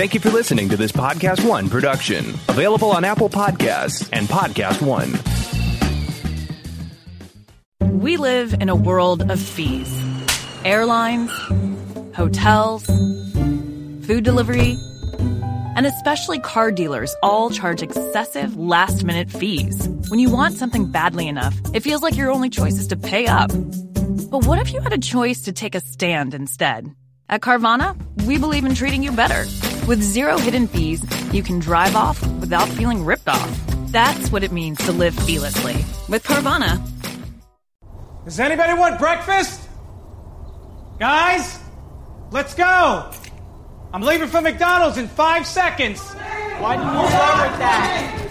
Thank you for listening to this Podcast One production, available on Apple Podcasts and Podcast One. We live in a world of fees airlines, hotels, food delivery, and especially car dealers all charge excessive last minute fees. When you want something badly enough, it feels like your only choice is to pay up. But what if you had a choice to take a stand instead? At Carvana, we believe in treating you better. With zero hidden fees, you can drive off without feeling ripped off. That's what it means to live fearlessly with Carvana. Does anybody want breakfast? Guys, let's go. I'm leaving for McDonald's in five seconds. Why didn't you start with that?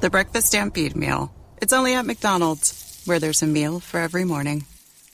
The Breakfast Stampede Meal. It's only at McDonald's, where there's a meal for every morning.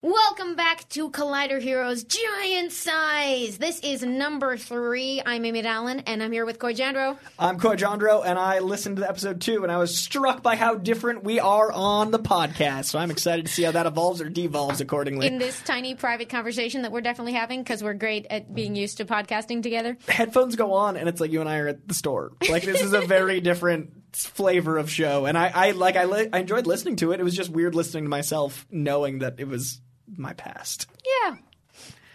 Welcome back to Collider Heroes Giant Size. This is number three. I'm Amy Dallen, and I'm here with Coy Jandreau. I'm Coy Jandreau, and I listened to episode two, and I was struck by how different we are on the podcast. So I'm excited to see how that evolves or devolves accordingly. In this tiny private conversation that we're definitely having, because we're great at being used to podcasting together. Headphones go on, and it's like you and I are at the store. Like this is a very different flavor of show, and I, I like I, li- I enjoyed listening to it. It was just weird listening to myself, knowing that it was my past. Yeah.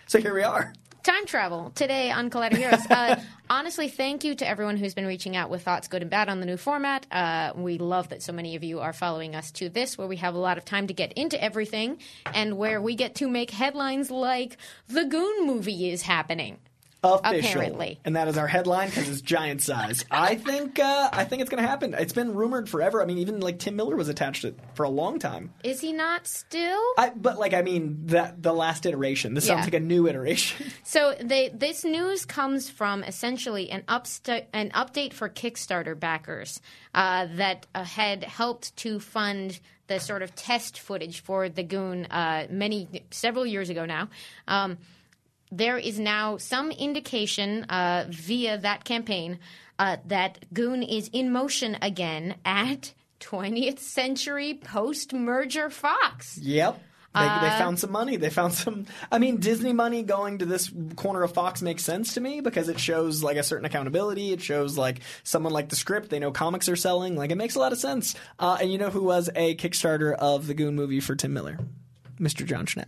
So here we are. Time travel today on Collider Heroes. Uh, honestly, thank you to everyone who's been reaching out with thoughts, good and bad, on the new format. Uh, we love that so many of you are following us to this, where we have a lot of time to get into everything and where we get to make headlines like the Goon movie is happening. Official. Apparently. and that is our headline because it's giant size. I think uh, I think it's going to happen. It's been rumored forever. I mean, even like Tim Miller was attached to it for a long time. Is he not still? I, but like, I mean, that the last iteration. This Yeah. sounds like a new iteration. So they, this news comes from essentially an, upsta- an update for Kickstarter backers uh, that uh, had helped to fund the sort of test footage for the Goon uh, many several years ago now. Um, there is now some indication uh, via that campaign uh, that Goon is in motion again at 20th century post merger Fox. Yep. They, Uh, they found some money. They found some. I mean, Disney money going to this corner of Fox makes sense to me because it shows like a certain accountability. It shows like someone like the script. They know comics are selling. Like it makes a lot of sense. Uh, and you know who was a Kickstarter of the Goon movie for Tim Miller? Mr. Jon Schnepp.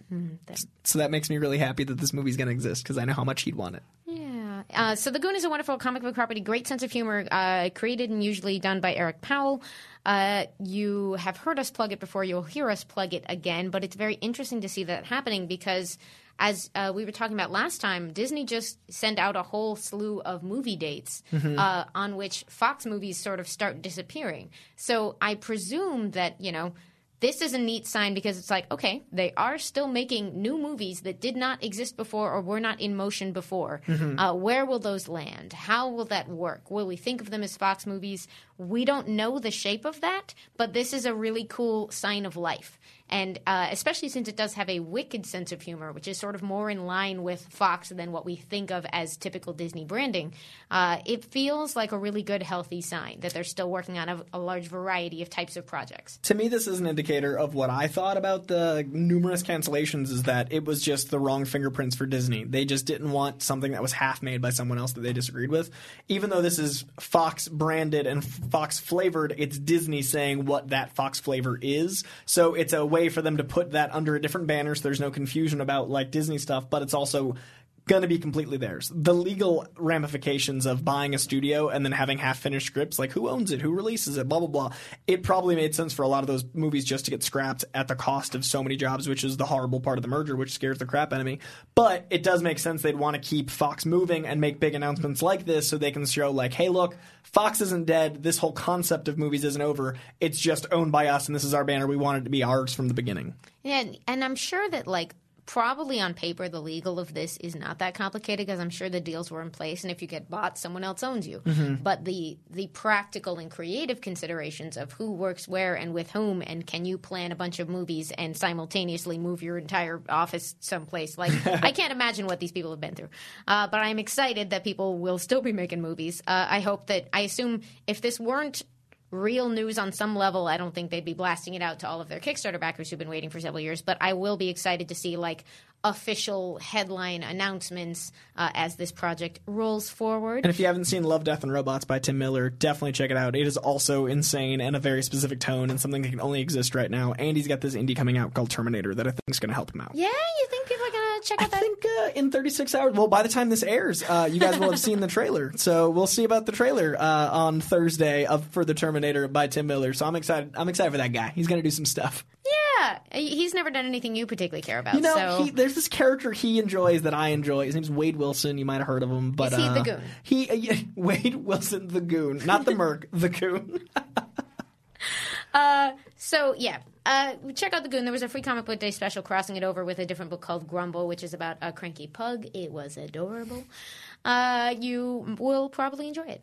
so that makes me really happy that this movie's going to exist because I know how much he'd want it. Yeah. Uh, so The Goon is a wonderful comic book property, great sense of humor, uh, created and usually done by Eric Powell. Uh, you have heard us plug it before, you'll hear us plug it again, but it's very interesting to see that happening because. As uh, we were talking about last time, Disney just sent out a whole slew of movie dates uh, on which Fox movies sort of start disappearing. So I presume that, you know, this is a neat sign because it's like, okay, they are still making new movies that did not exist before or were not in motion before. Uh, where will those land? How will that work? Will we think of them as Fox movies? We don't know the shape of that, but this is a really cool sign of life. And uh, especially since it does have a wicked sense of humor, which is sort of more in line with Fox than what we think of as typical Disney branding, uh, it feels like a really good, healthy sign that they're still working on a, a large variety of types of projects. To me, this is an indicator of what I thought about the numerous cancellations is that it was just the wrong fingerprints for Disney. They just didn't want something that was half made by someone else that they disagreed with. Even though this is Fox branded and Fox flavored, it's Disney saying what that Fox flavor is. So it's a way for them to put that under a different banner so there's no confusion about like Disney stuff, but it's also going to be completely theirs. The legal ramifications of buying a studio and then having half finished scripts, like who owns it, who releases it, blah, blah, blah. It probably made sense for a lot of those movies just to get scrapped at the cost of so many jobs, which is the horrible part of the merger, which scares the crap out of me. But it does make sense they'd want to keep Fox moving and make big announcements like this so they can show, like, hey, look, Fox isn't dead. This whole concept of movies isn't over. It's just owned by us, and this is our banner. We want it to be ours from the beginning. Yeah, and I'm sure that like probably on paper, the legal of this is not that complicated because I'm sure the deals were in place, and if you get bought, someone else owns you. Mm-hmm. But the the practical and creative considerations of who works where and with whom, and can you plan a bunch of movies and simultaneously move your entire office someplace? Like I can't imagine what these people have been through. Uh, but I'm excited that people will still be making movies. Uh, I hope that I assume if this weren't real news on some level. I don't think they'd be blasting it out to all of their Kickstarter backers who've been waiting for several years, but I will be excited to see like official headline announcements uh, as this project rolls forward. And if you haven't seen Love, Death, and Robots by Tim Miller, definitely check it out. It is also insane and a very specific tone and something that can only exist right now. And he's got this indie coming out called Terminator that I think is going to help him out. yeah, you think people are gonna check I out that? think uh, in 36 hours, well, by the time this airs, uh, you guys will have seen the trailer. So we'll see about the trailer uh, on Thursday of for the Terminator by Tim Miller. So I'm excited. I'm excited for that guy. He's going to do some stuff. yeah, he's never done anything you particularly care about. You know, so he, there's this character he enjoys that I enjoy. His name's Wade Wilson. You might have heard of him, but Is he the uh, goon? He uh, yeah, Wade Wilson, the goon, not the merc, the goon. Uh, So yeah, uh, check out the Goon. There was a free comic book day special crossing it over with a different book called Grumble, which is about a cranky pug. It was adorable. Uh, you will probably enjoy it.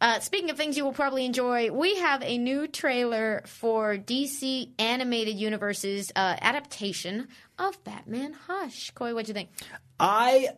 Uh, speaking of things you will probably enjoy, we have a new trailer for DC Animated Universe's uh, adaptation of Batman Hush. Coy, what'd you think? I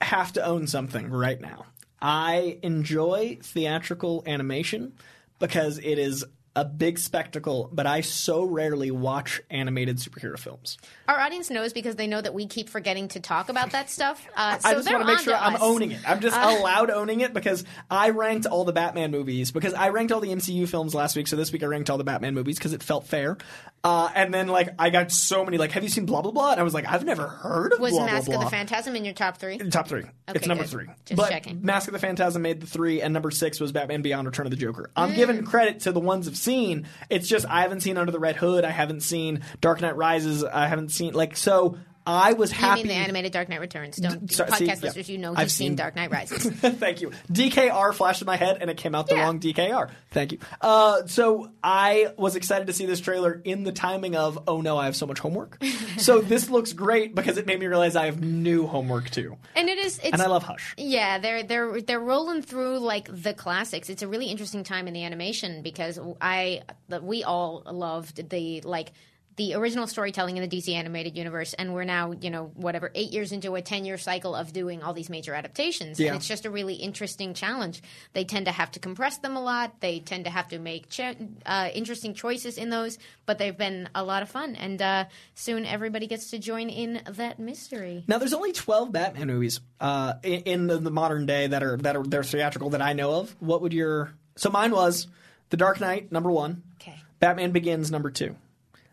have to own something right now. I enjoy theatrical animation because it is a big spectacle, but I so rarely watch animated superhero films. Our audience knows because they know that we keep forgetting to talk about that stuff. Uh, so I just want to make sure I'm owning it. I'm just Uh, allowed owning it because I ranked all the Batman movies because I ranked all the MCU films last week. So this week I ranked all the Batman movies because it felt fair. Uh, and then like I got so many like, have you seen blah blah blah? And I was like, I've never heard of Was blah Mask blah of the Phantasm in your top three? Top three. it's number good. three. Just but checking. Mask of the Phantasm made the three, and number six was Batman Beyond: Return of the Joker. I'm Mm. giving credit to the ones I've seen. It's just I haven't seen Under the Red Hood. I haven't seen Dark Knight Rises. I haven't seen like so. I was You happy. mean the animated Dark Knight Returns? Don't sorry, podcast see, yeah. listeners, you know I've seen, seen- Dark Knight Rises. Thank you. DKR flashed in my head and it came out the Yeah. wrong DKR. Thank you. Uh, so I was excited to see this trailer in the timing of, oh no, I have so much homework. so this looks great because it made me realize I have new homework too. and it is. It's, And I love Hush. Yeah, they're they're they're rolling through like the classics. It's a really interesting time in the animation because I we all loved the like the original storytelling in the DC animated universe, and we're now you know whatever eight years into a ten year cycle of doing all these major adaptations, Yeah. and it's just a really interesting challenge. They tend to have to compress them a lot. They tend to have to make ch- uh, interesting choices in those, but they've been a lot of fun, and uh, soon everybody gets to join in that mystery. Now, there's only 12 Batman movies uh, in, in the, the modern day that are that are they're theatrical that I know of. What would your so mine was The Dark Knight number one, Okay. Batman Begins number two,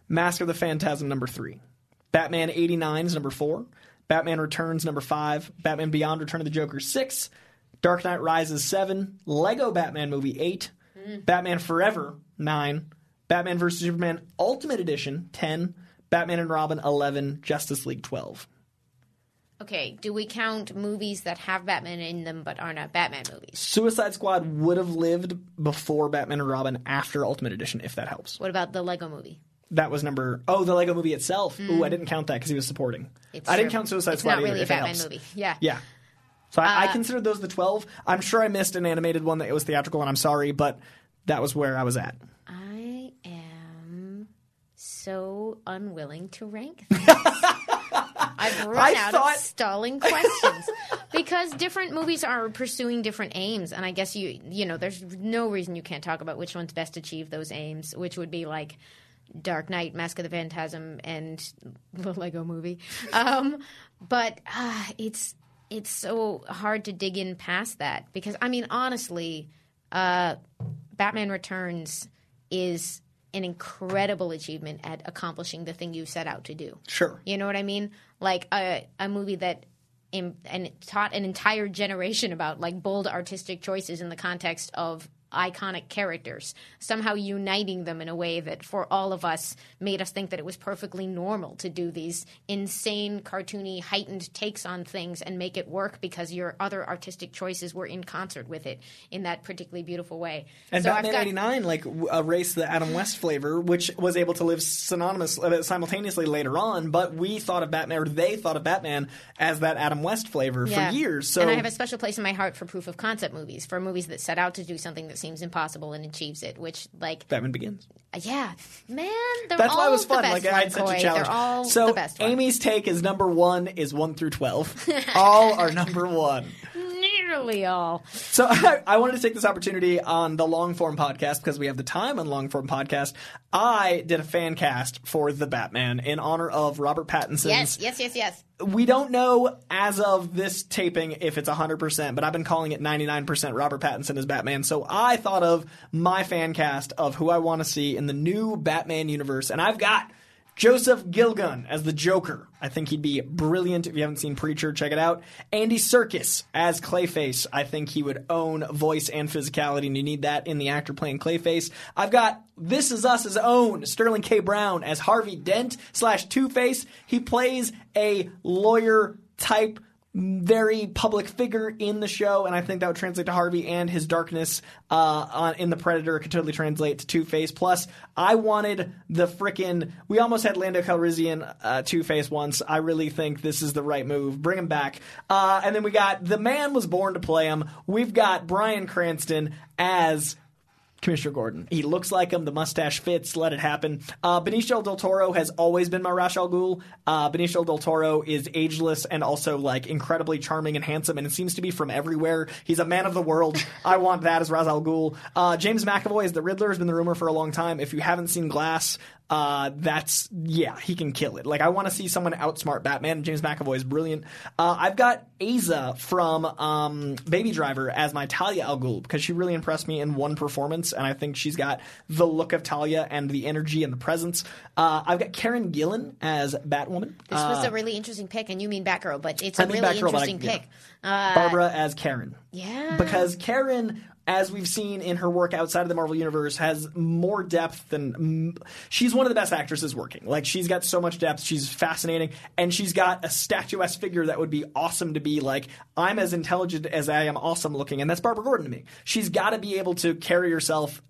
Mask of the Phantasm number three, Batman 89 is number four, Batman Returns number five, Batman Beyond Return of the Joker six, Dark Knight Rises seven, Lego Batman movie eight, mm. Batman Forever nine, Batman vs. Superman Ultimate Edition ten, Batman and Robin eleven, Justice League twelve. Okay, do we count movies that have Batman in them but are not Batman movies? Suicide Squad would have lived before Batman and Robin after Ultimate Edition, if that helps. What about the Lego movie? That was number. Oh, the Lego movie itself. Ooh, I mm. didn't count that because he was supporting. It's I didn't true. count Suicide it's Squad not either. really a Batman movie. Yeah. Yeah. So I, I uh, considered those the twelve. I'm sure I missed an animated one that it was theatrical, and I'm sorry, but that was where I was at. I am so unwilling to rank. I've run I out thought- of stalling questions because different movies are pursuing different aims, and I guess you you know there's no reason you can't talk about which ones best achieve those aims, which would be like Dark Knight, Mask of the Phantasm, and the Lego Movie. Um, but uh, it's it's so hard to dig in past that because I mean honestly, uh, Batman Returns is an incredible achievement at accomplishing the thing you set out to do. Sure. You know what I mean? Like a a movie that and taught an entire generation about like bold artistic choices in the context of iconic characters, somehow uniting them in a way that for all of us made us think that it was perfectly normal to do these insane, cartoony, heightened takes on things and make it work because your other artistic choices were in concert with it in that particularly beautiful way. And so I've Batman got- '89 like w- erased the Adam West flavor, which was able to live synonymous uh, simultaneously later on. But we thought of Batman, or they thought of Batman as that Adam West flavor Yeah. for years. So and I have a special place in my heart for proof of concept movies, for movies that set out to do something that seems impossible and achieves it. Which, like, Batman Begins. yeah, man, they're That's all why it was fun. Like I had such a challenge. They're all so the best. Amy's take is number one is one through twelve. all are number one. Nearly all. So I, I wanted to take this opportunity on the long form podcast because we have the time on long form podcast. I did a fan cast for the Batman in honor of Robert Pattinson's Yes, yes, yes, yes. we don't know as of this taping if it's 100%, but I've been calling it 99% Robert Pattinson as Batman. So I thought of my fan cast of who I want to see in the new Batman universe, and I've got Joseph Gilgun as the Joker. I think he'd be brilliant. If you haven't seen Preacher, check it out. Andy Serkis as Clayface. I think he would own voice and physicality, and you need that in the actor playing Clayface. I've got This Is Us' as own Sterling K. Brown as Harvey Dent slash Two Face. He plays a lawyer type very public figure in the show, and I think that would translate to Harvey and his darkness uh, on, in the Predator could totally translate to Two Face. Plus, I wanted the frickin' we almost had Lando Calrissian uh, Two Face once. I really think this is the right move. Bring him back. Uh, and then we got the man was born to play him. We've got Bryan Cranston as Commissioner Gordon. He looks like him. The mustache fits. Let it happen. Uh, Benicio del Toro has always been my Ra's al Ghul. Uh, Benicio del Toro is ageless and also like incredibly charming and handsome, and it seems to be from everywhere. He's a man of the world. I want that as Ra's al Ghul. Uh, James McAvoy is the Riddler has been the rumor for a long time. If you haven't seen Glass, uh, that's yeah, he can kill it. Like I want to see someone outsmart Batman. James McAvoy is brilliant. Uh, I've got Eiza from um, Baby Driver as my Talia al Ghul because she really impressed me in one performance, and I think she's got the look of Talia and the energy and the presence. Uh, I've got Karen Gillan as Batwoman. This was a really interesting pick, and you mean Batgirl, but it's I a really Batgirl, but I- interesting yeah. pick. Uh, Barbara as Karen. yeah. Because Karen, as we've seen in her work outside of the Marvel Universe, has more depth than. mm, she's one of the best actresses working. Like, she's got so much depth. She's fascinating. And she's got a statuesque figure that would be awesome to be like, I'm as intelligent as I am awesome looking. And that's Barbara Gordon to me. She's got to be able to carry herself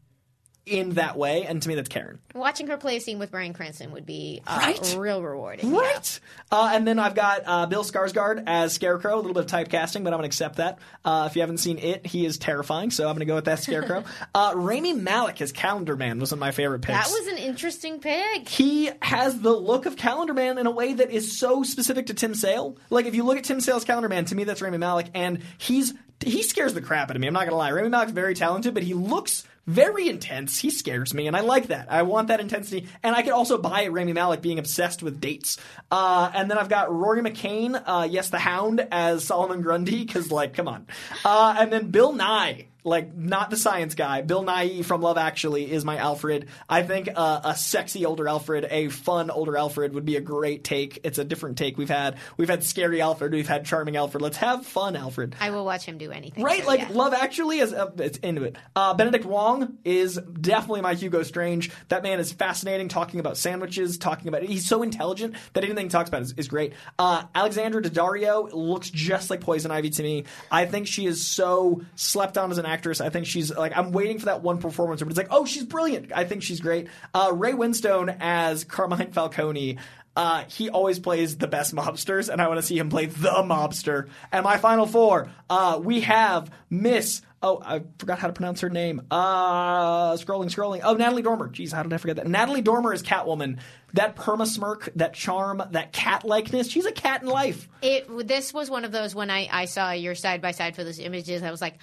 in that way. And to me, that's Karen. Watching her play a scene with Bryan Cranston would be uh, Right? real rewarding. yeah. Right. Uh, and then I've got uh, Bill Skarsgård as Scarecrow. A little bit of typecasting, but I'm going to accept that. Uh, if you haven't seen it, he is terrifying, so I'm going to go with that Scarecrow. uh, Rami Malek as Calendar Man was one of my favorite picks. That was an interesting pick. he has the look of Calendar Man in a way that is so specific to Tim Sale. Like if you look at Tim Sale's Calendar Man, to me that's Rami Malek, and he's he scares the crap out of me. I'm not gonna lie. Rami Malek's very talented, but he looks very intense. He scares me, and I like that. I want that intensity, and I could also buy it. Rami Malek being obsessed with dates. Uh, and then I've got Rory McCann, uh, yes, the Hound as Solomon Grundy, because like, come on. Uh, and then Bill Nighy like not the science guy. Bill Nighy from Love Actually is my Alfred. I think uh, a sexy older Alfred, a fun older Alfred would be a great take. It's a different take we've had. We've had scary Alfred, we've had charming Alfred. Let's have fun Alfred. I will watch him do anything. Right, so, like yeah. Love Actually is uh, it's into it. Uh, Benedict Wong is definitely my Hugo Strange. That man is fascinating, talking about sandwiches, talking about he's so intelligent that anything he talks about is, is great. Uh, Alexandra Daddario looks just like Poison Ivy to me. I think she is so slept on as an actress. I think she's like I'm waiting for that one performance where it's like, oh, she's brilliant. I think she's great. Uh, Ray Winstone as Carmine Falcone. Uh, he always plays the best mobsters, and I want to see him play the mobster. And my final four, uh, we have Miss. Oh, I forgot how to pronounce her name. Uh, scrolling, scrolling. Oh, Natalie Dormer. Jeez, how did I forget that? Natalie Dormer is Catwoman. That perma smirk, that charm, that cat likeness. She's a cat in life. It this was one of those when I, I saw your side by side for those images. I was like,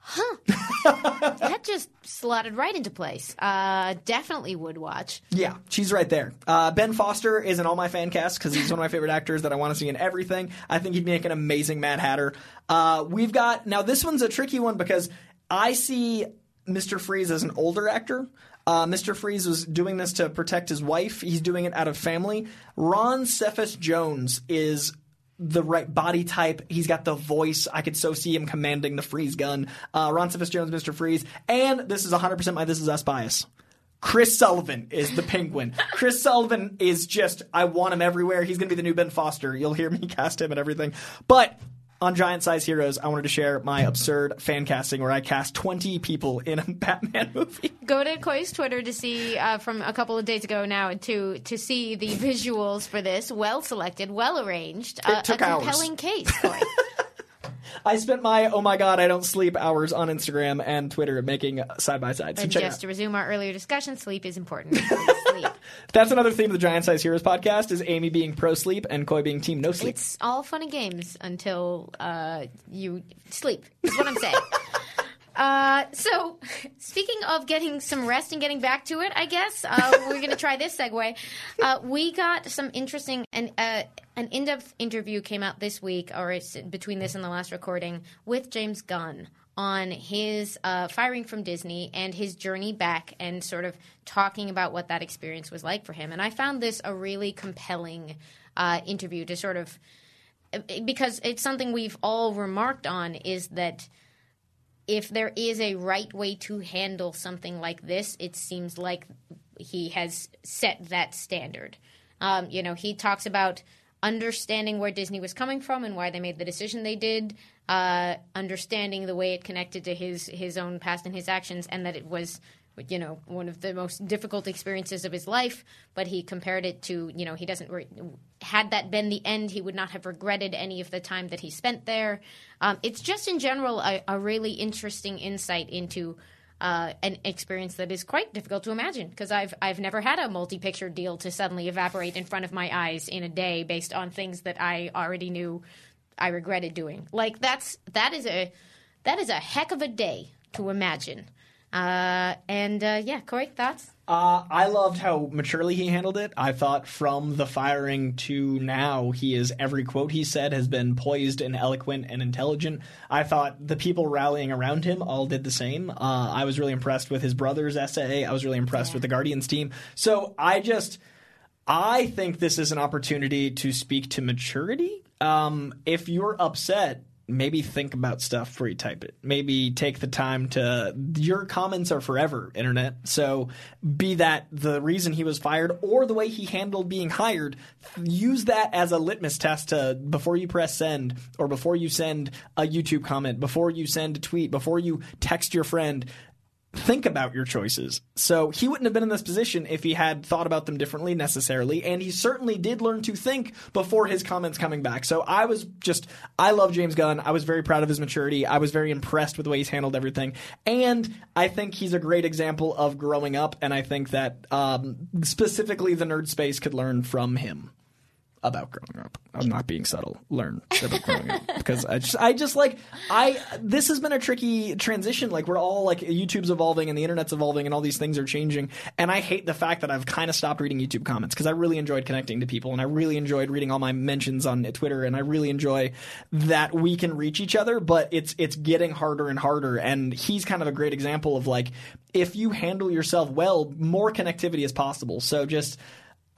huh, that just slotted right into place. Uh, definitely would watch. Yeah, she's right there. Uh, ben Foster is in all my fan casts because he's one of my favorite actors that I want to see in everything. I think he'd make an amazing Mad Hatter. Uh, we've got now this one's a tricky one because I see Mr. Freeze as an older actor. Uh, Mr. Freeze was doing this to protect his wife. He's doing it out of family. Ron Cephas Jones is the right body type. He's got the voice. I could so see him commanding the freeze gun. Uh, Ron Cephas Jones, Mr. Freeze, and this is 100% my This Is Us bias. Chris Sullivan is the penguin. Chris Sullivan is just, I want him everywhere. He's going to be the new Ben Foster. You'll hear me cast him and everything. But on Giant Size Heroes, I wanted to share my absurd fan casting where I cast 20 people in a Batman movie. Go to Coy's Twitter to see uh, from a couple of days ago now to to see the visuals for this. Well selected, well arranged, uh, took a hours. compelling case. I spent my oh my god I don't sleep hours on Instagram and Twitter making side by side. So and just to resume our earlier discussion, sleep is important. Sleep. That's another theme of the Giant Size Heroes podcast is Amy being pro sleep and Coy being team no sleep. It's all fun and games until uh, you sleep. Is what I'm saying. Uh, so, speaking of getting some rest and getting back to it, I guess uh, we're going to try this segue. Uh, we got some interesting and uh, an in-depth interview came out this week, or it's between this and the last recording, with James Gunn on his uh, firing from Disney and his journey back, and sort of talking about what that experience was like for him. And I found this a really compelling uh, interview to sort of because it's something we've all remarked on is that if there is a right way to handle something like this, it seems like he has set that standard. Um, you know, he talks about understanding where Disney was coming from and why they made the decision they did, uh, understanding the way it connected to his his own past and his actions, and that it was you know one of the most difficult experiences of his life but he compared it to you know he doesn't re- had that been the end he would not have regretted any of the time that he spent there um, it's just in general a, a really interesting insight into uh, an experience that is quite difficult to imagine because I've I've never had a multi-picture deal to suddenly evaporate in front of my eyes in a day based on things that I already knew I regretted doing. Like that's that is a that is a heck of a day to imagine. Uh, and uh, yeah, Coy, thoughts? Uh, I loved how maturely he handled it. I thought from the firing to now, he is every quote he said has been poised and eloquent and intelligent. I thought the people rallying around him all did the same. Uh, I was really impressed with his brother's essay. I was really impressed with the Guardians team. So I just. I think this is an opportunity to speak to maturity. Um, if you're upset, maybe think about stuff before you type it. Maybe take the time to. Your comments are forever, internet. So, be that the reason he was fired or the way he handled being hired, use that as a litmus test to before you press send or before you send a YouTube comment, before you send a tweet, before you text your friend think about your choices. So he wouldn't have been in this position if he had thought about them differently necessarily, and he certainly did learn to think before his comments coming back. So I was just I love James Gunn. I was very proud of his maturity. I was very impressed with the way he's handled everything, and I think he's a great example of growing up. And I think that um, specifically the nerd space could learn from him about growing up. I'm not being subtle. Learn about growing up because I just I just like I this has been a tricky transition. Like we're all like YouTube's evolving and the internet's evolving and all these things are changing. And I hate the fact that I've kind of stopped reading YouTube comments because I really enjoyed connecting to people and I really enjoyed reading all my mentions on Twitter and I really enjoy that we can reach each other. But it's it's getting harder and harder. And he's kind of a great example of like if you handle yourself well, more connectivity is possible. So just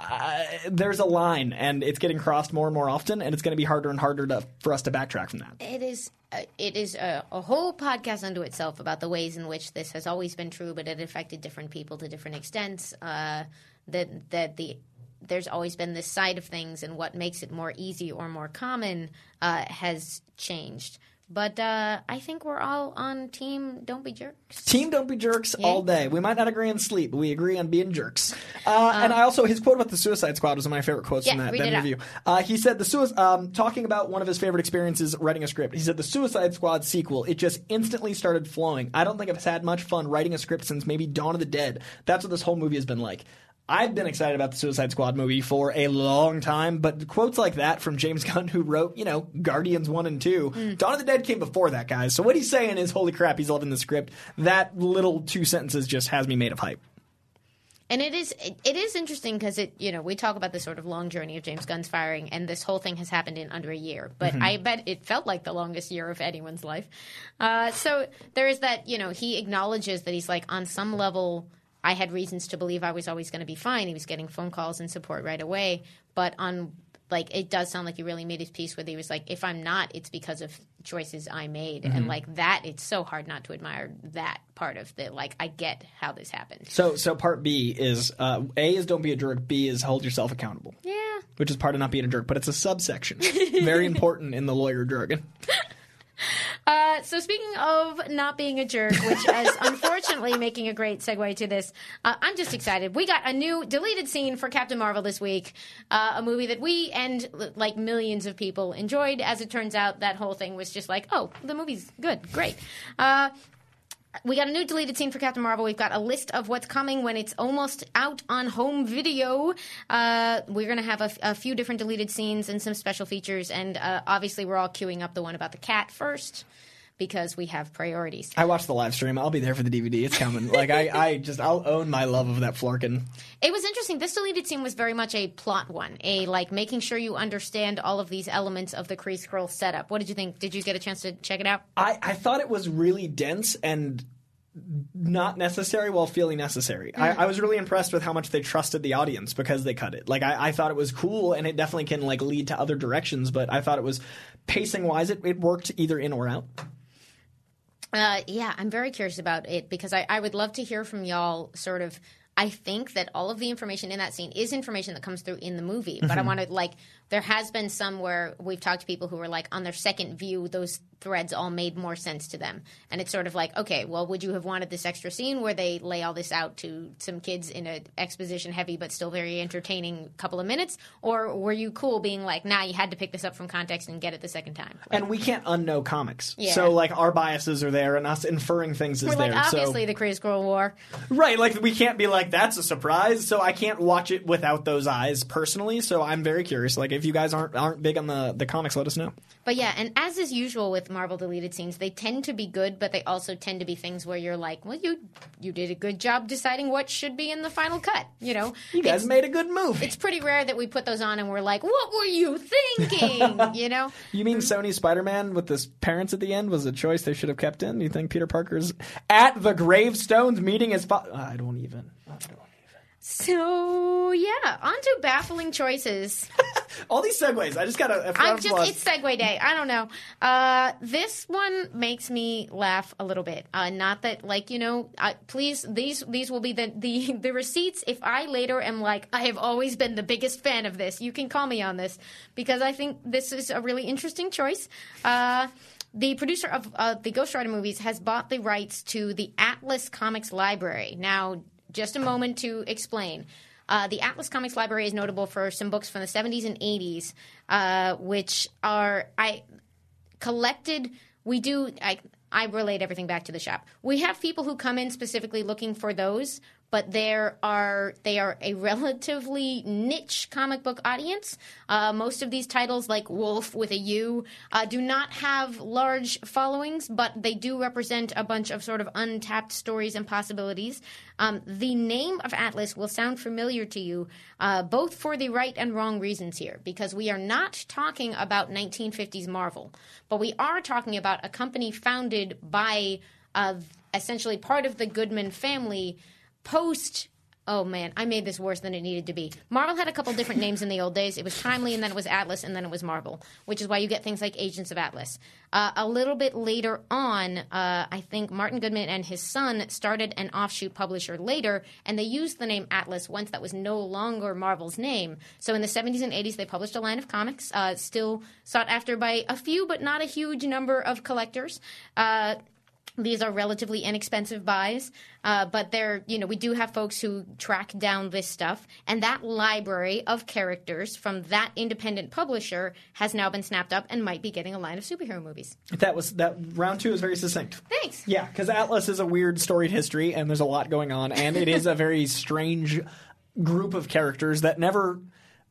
uh, there's a line, and it's getting crossed more and more often, and it's going to be harder and harder to, for us to backtrack from that. It is. Uh, it is a, a whole podcast unto itself about the ways in which this has always been true, but it affected different people to different extents. Uh, that that the there's always been this side of things, and what makes it more easy or more common uh, has changed. But uh, I think we're all on team. Don't be jerks. Team don't be jerks all day. We might not agree on sleep, but we agree on being jerks. Uh, and I also his quote about the Suicide Squad was one of my favorite quotes Yeah, from that, that interview. Uh, he said the suicide um, talking about one of his favorite experiences writing a script. He said the Suicide Squad sequel it just instantly started flowing. I don't think I've had much fun writing a script since maybe Dawn of the Dead. That's what this whole movie has been like. I've been excited about the Suicide Squad movie for a long time, but quotes like that from James Gunn, who wrote, you know, Guardians 1 and 2, Mm. Dawn of the Dead came before that, guys. So what he's saying is, holy crap, he's loving the script. That little two sentences just has me made of hype. And it is it, it is interesting because it you know we talk about this sort of long journey of James Gunn's firing, and this whole thing has happened in under a year. But I bet it felt like the longest year of anyone's life. Uh, so there is that you know he acknowledges that he's like on some level. I had reasons to believe I was always going to be fine. He was getting phone calls and support right away, but on like it does sound like he really made his peace with. He was like, if I'm not, it's because of choices I made, Mm-hmm. and like that, it's so hard not to admire that part of the like. I get how this happened. So, so part B is uh, A is don't be a jerk. B is hold yourself accountable. Yeah. which is part of not being a jerk, but it's a subsection. Very important in the lawyer jargon. Uh, so speaking of not being a jerk, which is unfortunately making a great segue to this, uh, I'm just excited. We got a new deleted scene for Captain Marvel this week, uh, a movie that we and like millions of people enjoyed. As it turns out, that whole thing was just like, oh, the movie's good, great. We got a new deleted scene for Captain Marvel. We've got a list of what's coming when it's almost out on home video. Uh, we're going to have a few different deleted scenes and some special features. And uh, obviously, we're all queuing up the one about the cat first because we have priorities. I watched the live stream. I'll be there for the DVD. It's coming. Like I, I just I'll own my love of that Flerken. It was interesting. This deleted scene was very much a plot one, a like making sure you understand all of these elements of the Kree-Skrull setup. What did you think? Did you get a chance to check it out? I, I thought it was really dense and not necessary while feeling necessary. I, mm-hmm. I was really impressed with how much they trusted the audience because they cut it. Like I, I thought it was cool and it definitely can like lead to other directions, but I thought it was pacing wise it, it worked either in or out. Uh, yeah, I'm very curious about it because I, I would love to hear from y'all. Sort of, I think that all of the information in that scene is information that comes through in the movie. But I want to like, there has been some where we've talked to people who were like, on their second view, those threads all made more sense to them, and it's sort of like, okay, well, would you have wanted this extra scene where they lay all this out to some kids in a exposition heavy but still very entertaining couple of minutes, or were you cool being like, nah, you had to pick this up from context and get it the second time? And we can't unknow comics. Yeah. So like our biases are there and us inferring things is We're like, there. obviously, so the Kree-Skrull War. Right, like we can't be like that's a surprise. So I can't watch it without those eyes personally. So I'm very curious. Like if you guys aren't aren't big on the the comics, let us know. But yeah, and as is usual with Marvel deleted scenes, they tend to be good, but they also tend to be things where you're like, well, you you did a good job deciding what should be in the final cut. You know, You guys It's- made a good move. It's pretty rare that we put those on and we're like, what were you thinking? you know, You mean mm-hmm. Sony Spider-Man with his parents at the end was a choice they should have kept in? You think Peter Parker's at the gravestones meeting his father? I don't even. I don't even. So yeah, on to baffling choices. All these segues. I just got a. a I'm just plus. it's segue day. I don't know. Uh, this one makes me laugh a little bit. Uh, not that like you know. I, please these these will be the, the the receipts. If I later am like I have always been the biggest fan of this, you can call me on this because I think this is a really interesting choice. Uh, the producer of uh, the Ghost Rider movies has bought the rights to the Atlas Comics library. Now, just a moment to explain. Uh, the Atlas Comics Library is notable for some books from the 70s and 80s, uh, which are I collected. We do. I I relate everything back to the shop. We have people who come in specifically looking for those, but there are they are a relatively niche comic book audience. Uh, most of these titles, like Wolf with a U, uh, do not have large followings, but they do represent a bunch of sort of untapped stories and possibilities. Um, the name of Atlas will sound familiar to you, uh, both for the right and wrong reasons here, because we are not talking about 1950s Marvel, but we are talking about a company founded by uh, essentially part of the Goodman family post. Oh man, I made this worse than it needed to be. Marvel had a couple different names in the old days. It was Timely, and then it was Atlas, and then it was Marvel, which is why you get things like Agents of Atlas. Uh, a little bit later on, uh, I think Martin Goodman and his son started an offshoot publisher later, and they used the name Atlas once that was no longer Marvel's name. So in the 70s and 80s, they published a line of comics, uh, still sought after by a few, but not a huge number of collectors. These are relatively inexpensive buys, uh, but they're you know we do have folks who track down this stuff, and that library of characters from that independent publisher has now been snapped up and might be getting a line of superhero movies. That was that round two is very succinct. Thanks. Yeah, because Atlas is a weird storied history, and there's a lot going on, and it is a very strange group of characters that never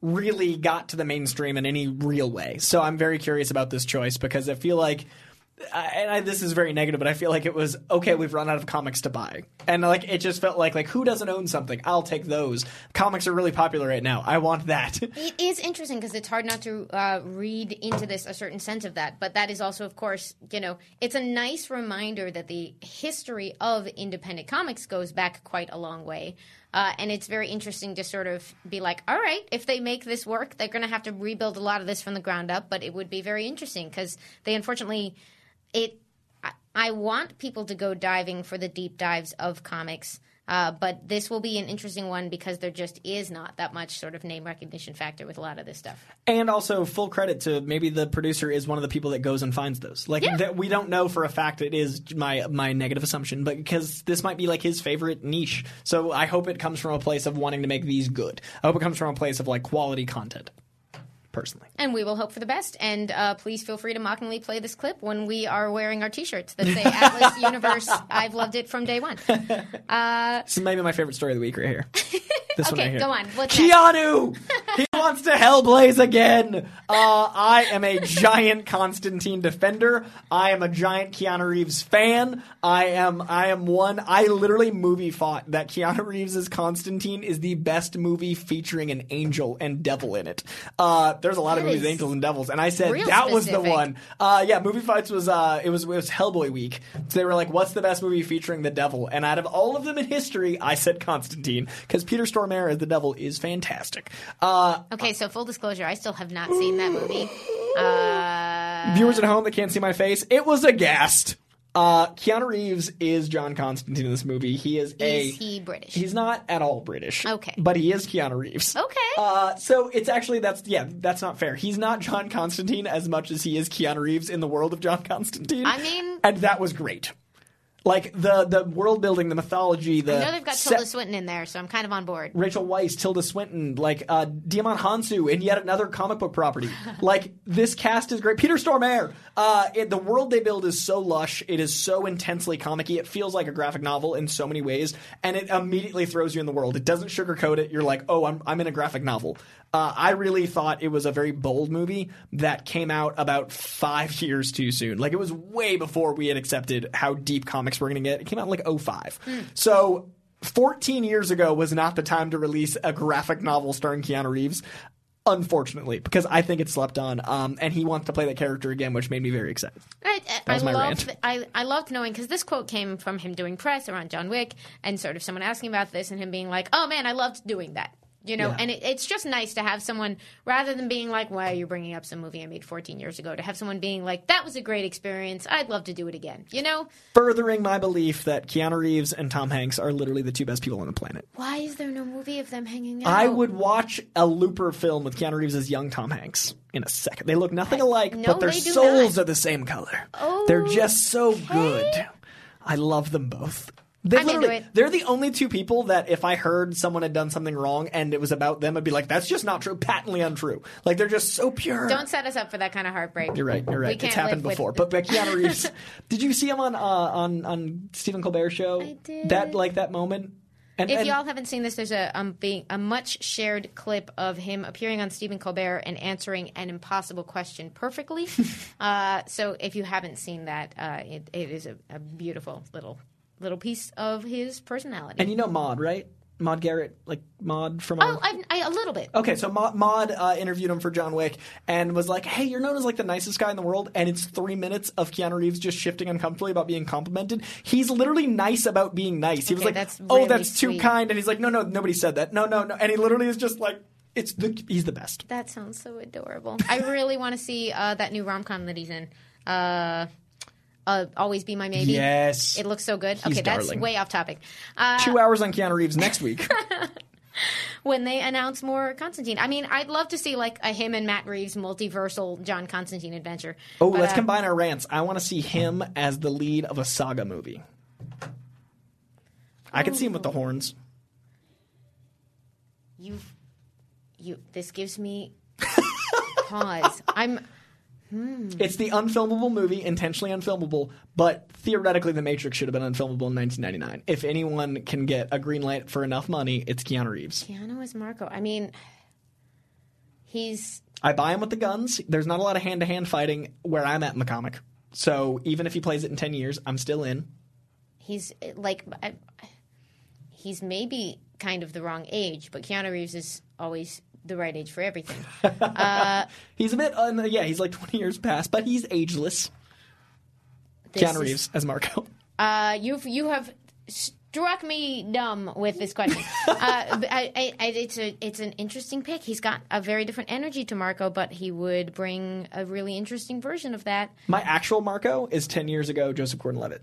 really got to the mainstream in any real way. So I'm very curious about this choice because I feel like. And I, this is very negative, but I feel like it was okay. We've run out of comics to buy, and like it just felt like like who doesn't own something? I'll take those. Comics are really popular right now. I want that. It is interesting because it's hard not to uh, read into this a certain sense of that. But that is also, of course, you know, it's a nice reminder that the history of independent comics goes back quite a long way. Uh, and it's very interesting to sort of be like, all right, if they make this work, they're going to have to rebuild a lot of this from the ground up. But it would be very interesting because they unfortunately, it. I, want people to go diving for the deep dives of comics. Uh, but this will be an interesting one because there just is not that much sort of name recognition factor with a lot of this stuff. And also, full credit to maybe the producer is one of the people that goes and finds those. Like Yeah. that, we don't know for a fact. It is my my negative assumption, but because this might be like his favorite niche. So I hope it comes from a place of wanting to make these good. I hope it comes from a place of like quality content. Personally, And we will hope for the best. And uh, please feel free to mockingly play this clip when we are wearing our T-shirts that say Atlas Universe. I've loved it from day one. this is maybe my favorite story of the week right here. This one Okay, right here. go on. What's? Keanu. he wants to Hellblaze again. Uh, I am a giant Constantine defender. I am a giant Keanu Reeves fan. I am. I am one. I literally movie fought that Keanu Reeves Constantine is the best movie featuring an angel and devil in it. Uh, there's a lot of movies, angels and devils, and I said that was the one. Uh, yeah, movie fights was uh, it was it was Hellboy week. So they were like, "What's the best movie featuring the devil?" And out of all of them in history, I said Constantine because Peter Stormare as the devil is fantastic. Uh, Okay, so full disclosure, I still have not seen that movie. Uh, viewers at home that can't see my face, it was aghast. Uh, Keanu Reeves is John Constantine in this movie. He is a. is he British? He's not at all British. Okay. But he is Keanu Reeves. Okay. Uh, so it's actually that's yeah that's not fair. He's not John Constantine as much as he is Keanu Reeves in the world of John Constantine. I mean- and that was great. Like the the world building, the mythology, the I know they've got Tilda Swinton in there, so I'm kind of on board. Rachel Weisz, Tilda Swinton, like uh, Djimon Hounsou, and yet another comic book property. like this cast is great. Peter Stormare. Uh, it, the world they build is so lush. It is so intensely comic-y. It feels like a graphic novel in so many ways, and it immediately throws you in the world. It doesn't sugarcoat it. You're like, oh, I'm I'm in a graphic novel. Uh, I really thought it was a very bold movie that came out about five years too soon. Like it was way before we had accepted how deep comics were going to get. It came out in like 05. So 14 years ago was not the time to release a graphic novel starring Keanu Reeves. Unfortunately, because I think it slept on, um, and he wants to play that character again, which made me very excited. I, I, was my loved, rant. I, I loved knowing because this quote came from him doing press around John Wick and sort of someone asking about this and him being like, "Oh man, I loved doing that." You know, Yeah. and it, it's just nice to have someone rather than being like, "Why are you bringing up some movie I made 14 years ago?" To have someone being like, "That was a great experience. I'd love to do it again." You know, Furthering my belief that Keanu Reeves and Tom Hanks are literally the two best people on the planet. why is there no movie of them hanging out? I would watch a Looper film with Keanu Reeves as young Tom Hanks in a second. They look nothing alike, no, but their souls not. are the same color. Oh, They're just so good. I love them both. They literally- it. They're the only two people that if I heard someone had done something wrong and it was about them, I'd be like, "That's just not true, patently untrue." Like they're just so pure. Don't set us up for that kind of heartbreak. You're right. You're right. It's happened before. But, but Keanu Reeves, did you see him on uh, on on Stephen Colbert show? I did. That like that moment. And, If and- y'all haven't seen this, there's a um, being, a much shared clip of him appearing on Stephen Colbert and answering an impossible question perfectly. uh, so if you haven't seen that, uh, it, it is a, a beautiful little little piece of his personality. and you know Maude, right? Maude Garrett, like Maude from. oh, I've, I, a little bit. Okay, so Ma- Maude uh, interviewed him for John Wick and was like, "Hey, you're known as like the nicest guy in the world," and it's three minutes of Keanu Reeves just shifting uncomfortably about being complimented. He's literally nice about being nice. He was like, that's "Oh, really that's too kind," and he's like, "No, no, nobody said that. No, no, no," and he literally is just like, "It's the he's the best." That sounds so adorable. I really want to see uh, that new rom com that he's in. Uh, uh, Always Be My Maybe. Yes. It looks so good. He's okay, that's way off topic. Uh, Two hours on Keanu Reeves next week. when they announce more Constantine. I mean, I'd love to see like a him and Matt Reeves multiversal John Constantine adventure. Oh, But, let's uh, combine our rants. I want to see him as the lead of a saga movie. I could see him with the horns. You, you. This gives me pause. I'm. Hmm. It's the unfilmable movie, intentionally unfilmable, but theoretically, The Matrix should have been unfilmable in 1999. If anyone can get a green light for enough money, it's Keanu Reeves. Keanu is Marco. I mean, he's I buy him with the guns. There's not a lot of hand to hand fighting where I'm at in the comic. So even if he plays it in 10 years, I'm still in. he's like I, he's maybe kind of the wrong age, but Keanu Reeves is always the right age for everything. He's a bit, uh, yeah, he's like 20 years past, but he's ageless. This Keanu is- Reeves as Marco. Uh, you've you have struck me dumb with this question. uh, I, I, I, it's a it's an interesting pick. He's got a very different energy to Marco, but he would bring a really interesting version of that. My actual Marco is 10 years ago, Joseph Gordon Levitt.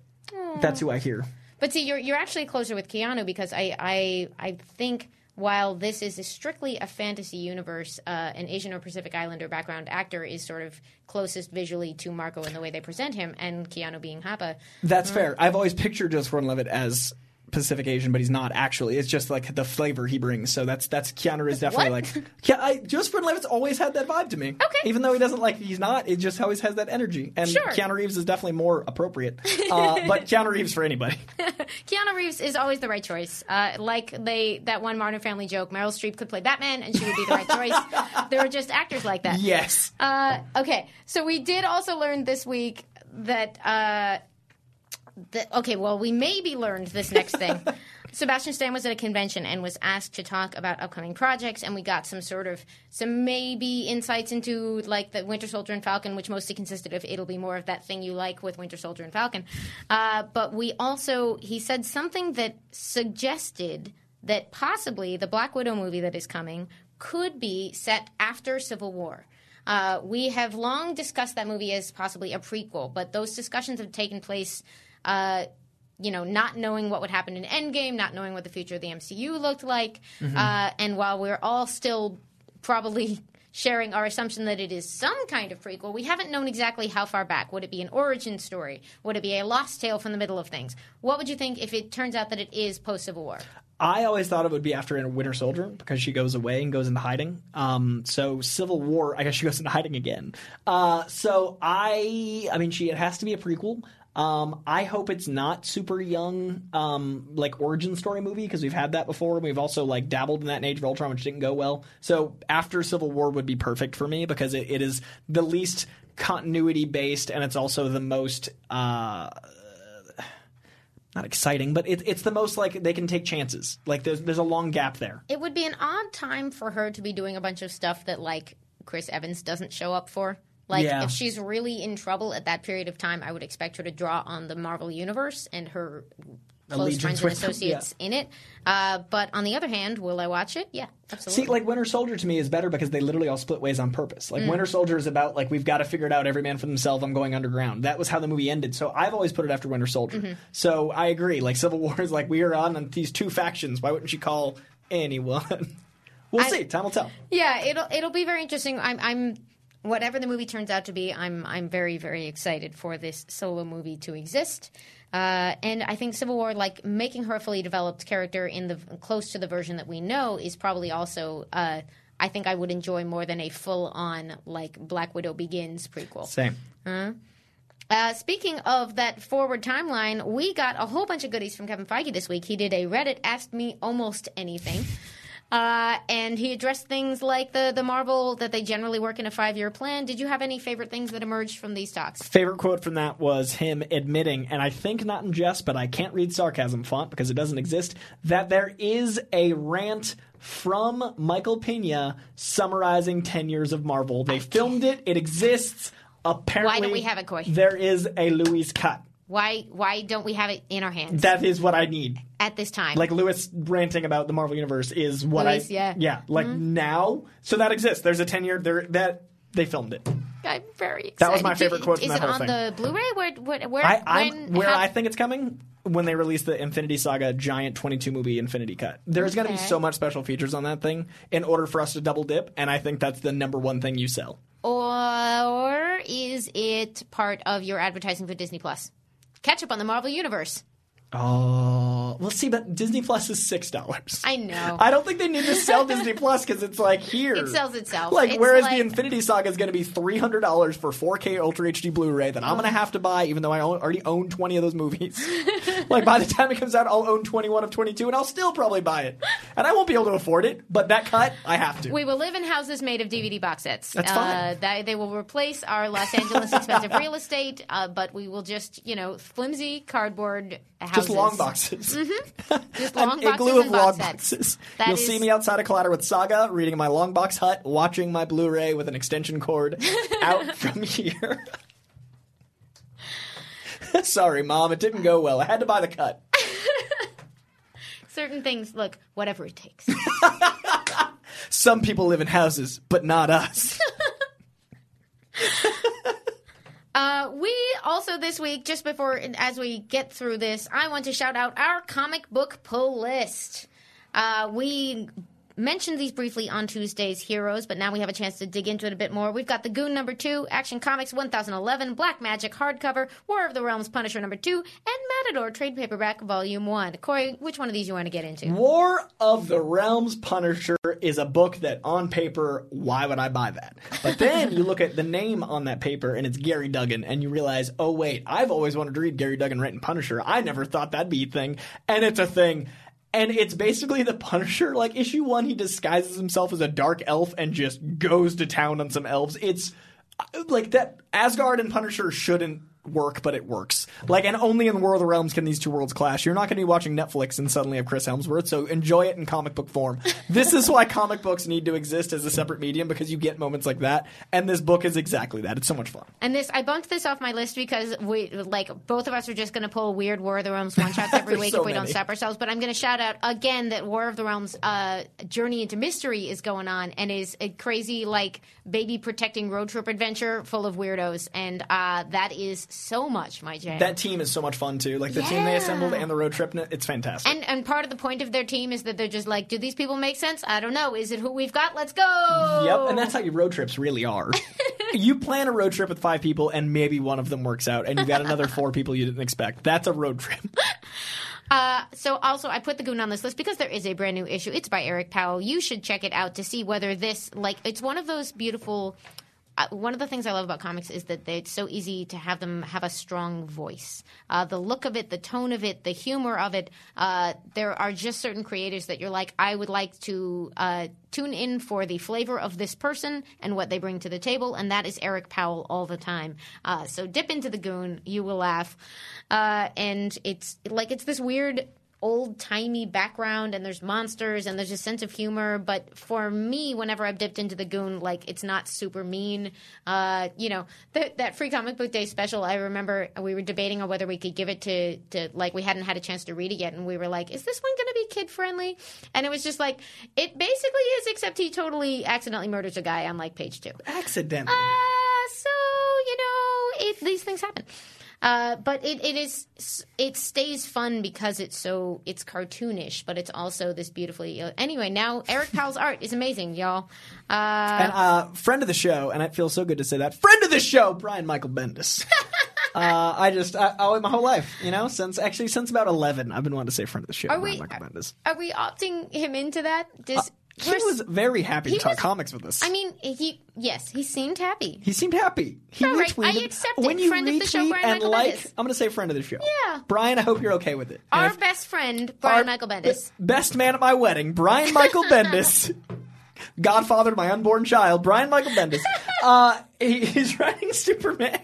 That's who I hear. But see, you're you're actually closer with Keanu because I I I think while this is a strictly a fantasy universe, uh, an Asian or Pacific Islander background actor is sort of closest visually to Marco in the way they present him, and Keanu being Hapa. That's fair. I've always pictured Joseph Gordon Levitt as Pacific Asian, but he's not actually. It's just like the flavor he brings. So that's that's Keanu is definitely What? like yeah. I, Joseph Gordon-Levitt's always had that vibe to me. Okay. even though he doesn't like he's not. It just always has that energy. And Sure. Keanu Reeves is definitely more appropriate. Uh, but Keanu Reeves for anybody. Keanu Reeves is always the right choice. Uh, like they that one Modern Family joke, Meryl Streep could play Batman and she would be the right choice. There are just actors like that. Yes. Uh, okay, so we did also learn this week that. That okay, well, we maybe learned this next thing. Sebastian Stan was at a convention and was asked to talk about upcoming projects, and we got some sort of some maybe insights into like the Winter Soldier and Falcon, which mostly consisted of it'll be more of that thing you like with Winter Soldier and Falcon. Uh, but we also he said something that suggested that possibly the Black Widow movie that is coming could be set after Civil War. Uh, we have long discussed that movie as possibly a prequel, but those discussions have taken place, uh, you know, not knowing what would happen in Endgame, not knowing what the future of the MCU looked like. Uh, and while we're all still probably sharing our assumption that it is some kind of prequel, we haven't known exactly how far back. Would it be an origin story? Would it be a lost tale from the middle of things? What would you think if it turns out that it is post Civil War? I always thought it would be after a Winter Soldier because she goes away and goes into hiding. Um, so Civil War, I guess she goes into hiding again. Uh, so I, I mean, she it has to be a prequel. Um, I hope it's not super young, um, like origin story movie because we've had that before. And We've also like dabbled in that in Age of Ultron, which didn't go well. So after Civil War would be perfect for me because it, it is the least continuity based and it's also the most. Uh, not exciting, but it, it's the most like they can take chances. Like there's there's a long gap there. It would be an odd time for her to be doing a bunch of stuff that like Chris Evans doesn't show up for. Like Yeah. if she's really in trouble at that period of time, I would expect her to draw on the Marvel universe and her close Allegiance friends and associates in it. Uh, but on the other hand, will I watch it? Yeah, absolutely. See, like Winter Soldier to me is better because they literally all split ways on purpose. Like Winter Soldier is about like we've got to figure it out. Every man for themselves. I'm going underground. That was how the movie ended. So I've always put it after Winter Soldier. So I agree. Like Civil War is like we are on these two factions. Why wouldn't she call anyone? we'll see. Time will tell. Yeah, it'll it'll be very interesting. I'm I'm whatever the movie turns out to be, I'm I'm very very excited for this solo movie to exist. Uh, and I think Civil War, like making her a fully developed character in the close to the version that we know, is probably also. Uh, I think I would enjoy more than a full on like Black Widow Begins prequel. Same. Uh, speaking of that forward timeline, we got a whole bunch of goodies from Kevin Feige this week. He did a Reddit Ask Me Almost Anything. Uh, and he addressed things like the, the Marvel that they generally work in a five year plan. Did you have any favorite things that emerged from these talks? Favorite quote from that was him admitting, and I think not in jest, but I can't read sarcasm font because it doesn't exist, that there is a rant from Michael Pena summarizing 10 years of Marvel. They filmed it, it exists. Apparently, Why don't we have it, Coy? There is a Luis cut. Why why don't we have it in our hands That is what I need. at this time? Like Lewis ranting about the Marvel universe is what Luis, I yeah. Mm-hmm. yeah like now. So that exists. There's a 10 year there that they filmed it. I'm very excited. That was my favorite quote from Is that it whole on thing. the Blu-ray? Where where, where I, when, where how- I think it's coming when they release the Infinity Saga giant 22 movie Infinity Cut. There's going to be so much special features on that thing in order for us to double dip, and I think that's the number one thing you sell. Or is it part of your advertising for Disney Plus? Catch up on the Marvel Universe. Oh, well, see, but Disney Plus is six dollars. I know. I don't think they need to sell Disney Plus because it's like here It sells itself. Like, It's whereas like- the Infinity Saga is going to be three hundred dollars for 4K Ultra HD Blu-ray that I'm going to have to buy, even though I own, already own 20 of those movies. like by the time it comes out, I'll own 21 of 22, and I'll still probably buy it, and I won't be able to afford it. But that cut, I have to. We will live in houses made of DVD box sets. That's Uh, fine. that, they will replace our Los Angeles expensive real estate, uh, but we will just, you know, flimsy cardboard houses. Just long boxes. Mm-hmm. Just An long boxes igloo of long box boxes. That You'll is- see me outside of Collider with Saga, reading my long box hut, watching my Blu-ray with an extension cord out from here. Sorry, Mom, it didn't go well. I had to buy the cut. certain things. Look, whatever it takes. Some people live in houses, but not us. Uh, we also this week, just before as we get through this, I want to shout out our comic book pull list. Uh, we mentioned these briefly on Tuesday's Heroes, but now we have a chance to dig into it a bit more. We've got The Goon number two, Action Comics 1011, Black Magick hardcover, War of the Realms Punisher number two, and Matador trade paperback volume one. Coy, which one of these you want to get into? War of the Realms Punisher is a book that on paper, why would I buy that? But then you look at the name on that paper and it's Gerry Duggan and you realize, oh wait, I've always wanted to read Gerry Duggan written Punisher. I never thought that'd be a thing. And it's a thing. And it's basically the Punisher. Like issue one, he disguises himself as a dark elf and just goes to town on some elves. It's uh, like that Asgard and Punisher shouldn't work, but it works. Like, and only in the War of the Realms can these two worlds clash. You're not going to be watching Netflix and suddenly have Chris Hemsworth, so enjoy it in comic book form. this is why comic books need to exist as a separate medium because you get moments like that, and this book is exactly that. It's so much fun. And this, I bumped this off my list because we, like, both of us are just going to pull weird War of the Realms one shots every week so if we don't stop ourselves. But I'm going to shout out again that War of the Realms uh, Journey into Mystery is going on and is a crazy, like, baby protecting road trip adventure full of weirdos. And uh, that is so much my jam. That team is so much fun too. Like the team they assembled and the road trip, it's fantastic. and and part of the point of their team is that they're just like, do these people make sense? I don't know. Is it who we've got? Let's go. Yep, and that's how your road trips really are. you plan a road trip with five people, and maybe one of them works out, and you got another four people you didn't expect. That's a road trip. Uh, so also, I put the Goon on this list because there is a brand new issue. It's by Eric Powell. You should check it out to see whether this, like, it's one of those beautiful. One of the things I love about comics is that it's so easy to have them have a strong voice. Uh, the look of it, the tone of it, the humor of it. Uh, there are just certain creators that you're like, I would like to uh, tune in for the flavor of this person and what they bring to the table, and that is Eric Powell all the time. Uh, so dip into the Goon, you will laugh, uh, and it's like it's this weird old timey background and there's monsters and there's a sense of humor but for me whenever i've dipped into the goon like it's not super mean uh, you know th- that free comic book day special i remember we were debating on whether we could give it to, to like we hadn't had a chance to read it yet and we were like is this one going to be kid friendly and it was just like it basically is except he totally accidentally murders a guy on like page two Accidentally. uh, so you know, it, these things happen. Uh, but it, it is it stays fun because it's so it's cartoonish, but it's also this beautifully. Uh, anyway, now Eric Powell's art is amazing, y'all. Uh, and uh, friend of the show, and it feels so good to say that. Friend of the show, Brian Michael Bendis. uh, I just, I, I, my whole life, you know, since actually since about eleven, I've been wanting to say friend of the show, are Brian we Michael Bendis. are we opting him into that? Does, He we're- was very happy to talk was- comics with us. I mean, he yes, he seemed happy. He seemed happy. He All right, retweeted. I accept when you Friend of the show, Brian and Michael like, Bendis. I'm going to say friend of the show. Yeah. Brian, I hope you're okay with it. And Our if- best friend, Brian our Michael Bendis. Best man at my wedding, Brian Michael Bendis. Godfather to my unborn child, Brian Michael Bendis. Uh, he, he's writing Superman,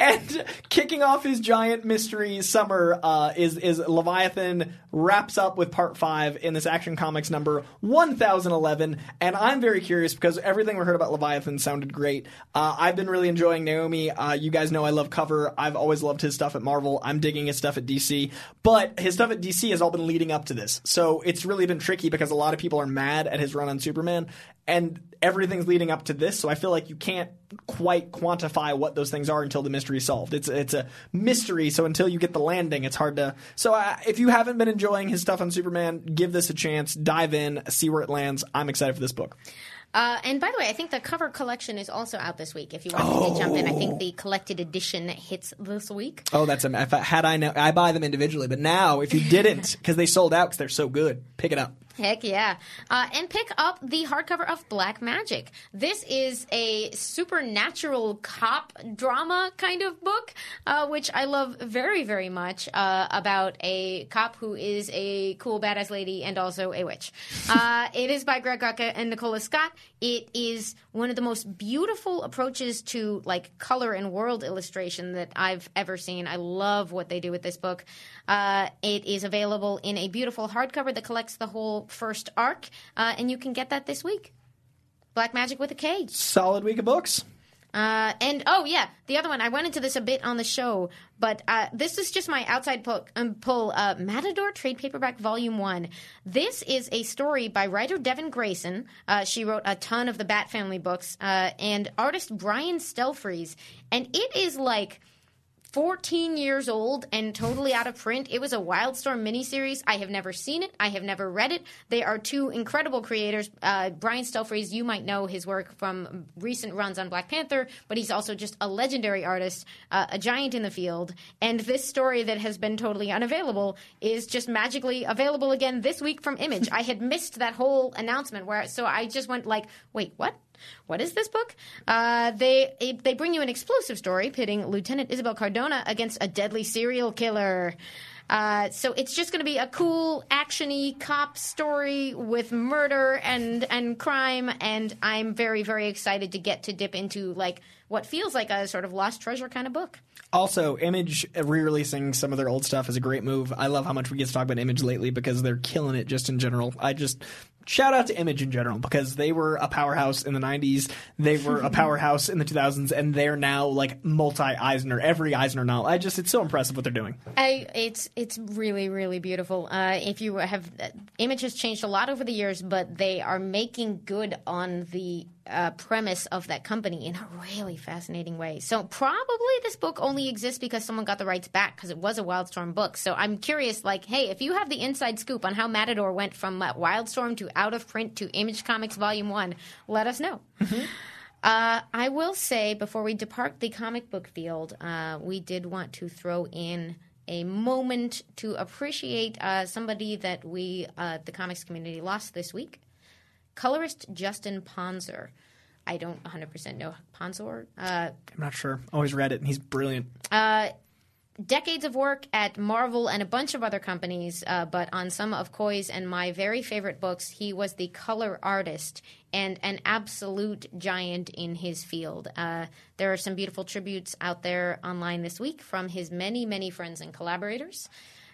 and kicking off his giant mystery summer uh, is is Leviathan wraps up with part five in this Action Comics number one thousand eleven. And I'm very curious because everything we heard about Leviathan sounded great. Uh, I've been really enjoying Naomi. Uh, you guys know I love cover. I've always loved his stuff at Marvel. I'm digging his stuff at DC, but his stuff at DC has all been leading up to this. So it's really been tricky because a lot of people are mad at his run on Superman, and everything's leading up to this. So I feel like you can't quite quantify what those things are until the mystery's solved. It's it's a mystery, so until you get the landing, it's hard to. So uh, if you haven't been enjoying his stuff on Superman, give this a chance. Dive in, see where it lands. I'm excited for this book. Uh, and by the way, I think the cover collection is also out this week. If you want to jump in, I think the collected edition hits this week. Oh, that's a. If I, had I know, I buy them individually, but now if you didn't, because they sold out because they're so good, pick it up. Heck yeah. Uh, and pick up the hardcover of Black Magick. This is a supernatural cop drama kind of book, uh, which I love very, very much uh, about a cop who is a cool, badass lady and also a witch. Uh, it is by Greg Rucka and Nicola Scott. It is one of the most beautiful approaches to like color and world illustration that I've ever seen. I love what they do with this book. Uh, it is available in a beautiful hardcover that collects the whole first arc, uh, and you can get that this week. Black Magick with a K. Solid week of books. Uh, and oh yeah, the other one. I went into this a bit on the show, But uh, this is just my outside pull. Um, pull uh, Matador Trade Paperback Volume 1. This is a story by writer Devin Grayson. Uh, she wrote a ton of the Bat Family books, uh, and artist Brian Stelfreeze. And it is like 14 years old and totally out of print. It was a Wildstorm miniseries. I have never seen it. I have never read it. They are two incredible creators. Uh, Brian Stelfreeze, you might know his work from recent runs on Black Panther, but he's also just a legendary artist, uh, a giant in the field. And this story that has been totally unavailable is just magically available again this week from Image. I had missed that whole announcement where, so I just went like, wait, what? What is this book? Uh, they they bring you an explosive story pitting Lieutenant Isabel Cardona against a deadly serial killer. Uh, so it's just going to be a cool, actiony cop story with murder and and crime, and I'm very very excited to get to dip into like what feels like a sort of lost treasure kind of book. Also, Image re-releasing some of their old stuff is a great move. I love how much we get to talk about Image lately because they're killing it just in general. I just shout out to Image in general because they were a powerhouse in the 90s. They were a powerhouse in the 2000s, and they're now like multi Eisner, every Eisner novel. I just, it's so impressive what they're doing. I, it's it's really really beautiful. Uh, if you have, Image has changed a lot over the years, but they are making good on the uh, premise of that company in a really fascinating way. So probably this book only exists because someone got the rights back because it was a Wildstorm book. So I'm curious, like, hey, if you have the inside scoop on how Matador went from uh, Wildstorm to out of print to Image Comics Volume One, let us know. Uh, I will say before we depart the comic book field, uh, we did want to throw in a moment to appreciate uh, somebody that we, uh, the comics community, lost this week. Colorist Justin Ponsor. I don't 100% know Ponsor. Uh, I'm not sure. Always read it, and he's brilliant. Decades of work at Marvel and a bunch of other companies, uh, but on some of Coy's and my very favorite books, he was the color artist and an absolute giant in his field. Uh, there are some beautiful tributes out there online this week from his many, many friends and collaborators.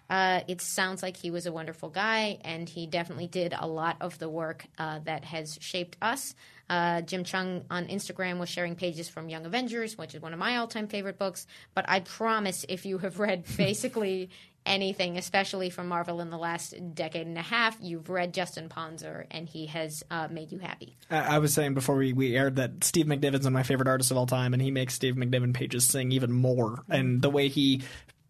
Uh, it sounds like he was a wonderful guy, and he definitely did a lot of the work uh, that has shaped us. Uh, Jim Cheung on Instagram was sharing pages from Young Avengers, which is one of my all time favorite books. But I promise if you have read basically anything, especially from Marvel in the last decade and a half, you've read Justin Ponsor, and he has uh, made you happy. I I was saying before we, we aired that Steve McNiven's one of my favorite artists of all time, and he makes Steve McNiven pages sing even more. And the way he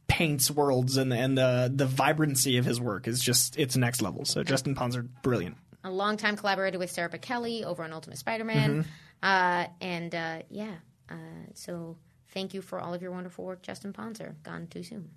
paints worlds and, and the the vibrancy of his work is just it's next level. So Justin Ponsor, brilliant. A longtime collaborator with Sarah Kelly over on Ultimate Spider Man. Uh, and uh, yeah, uh, so thank you for all of your wonderful work, Justin Ponsor. Gone too soon.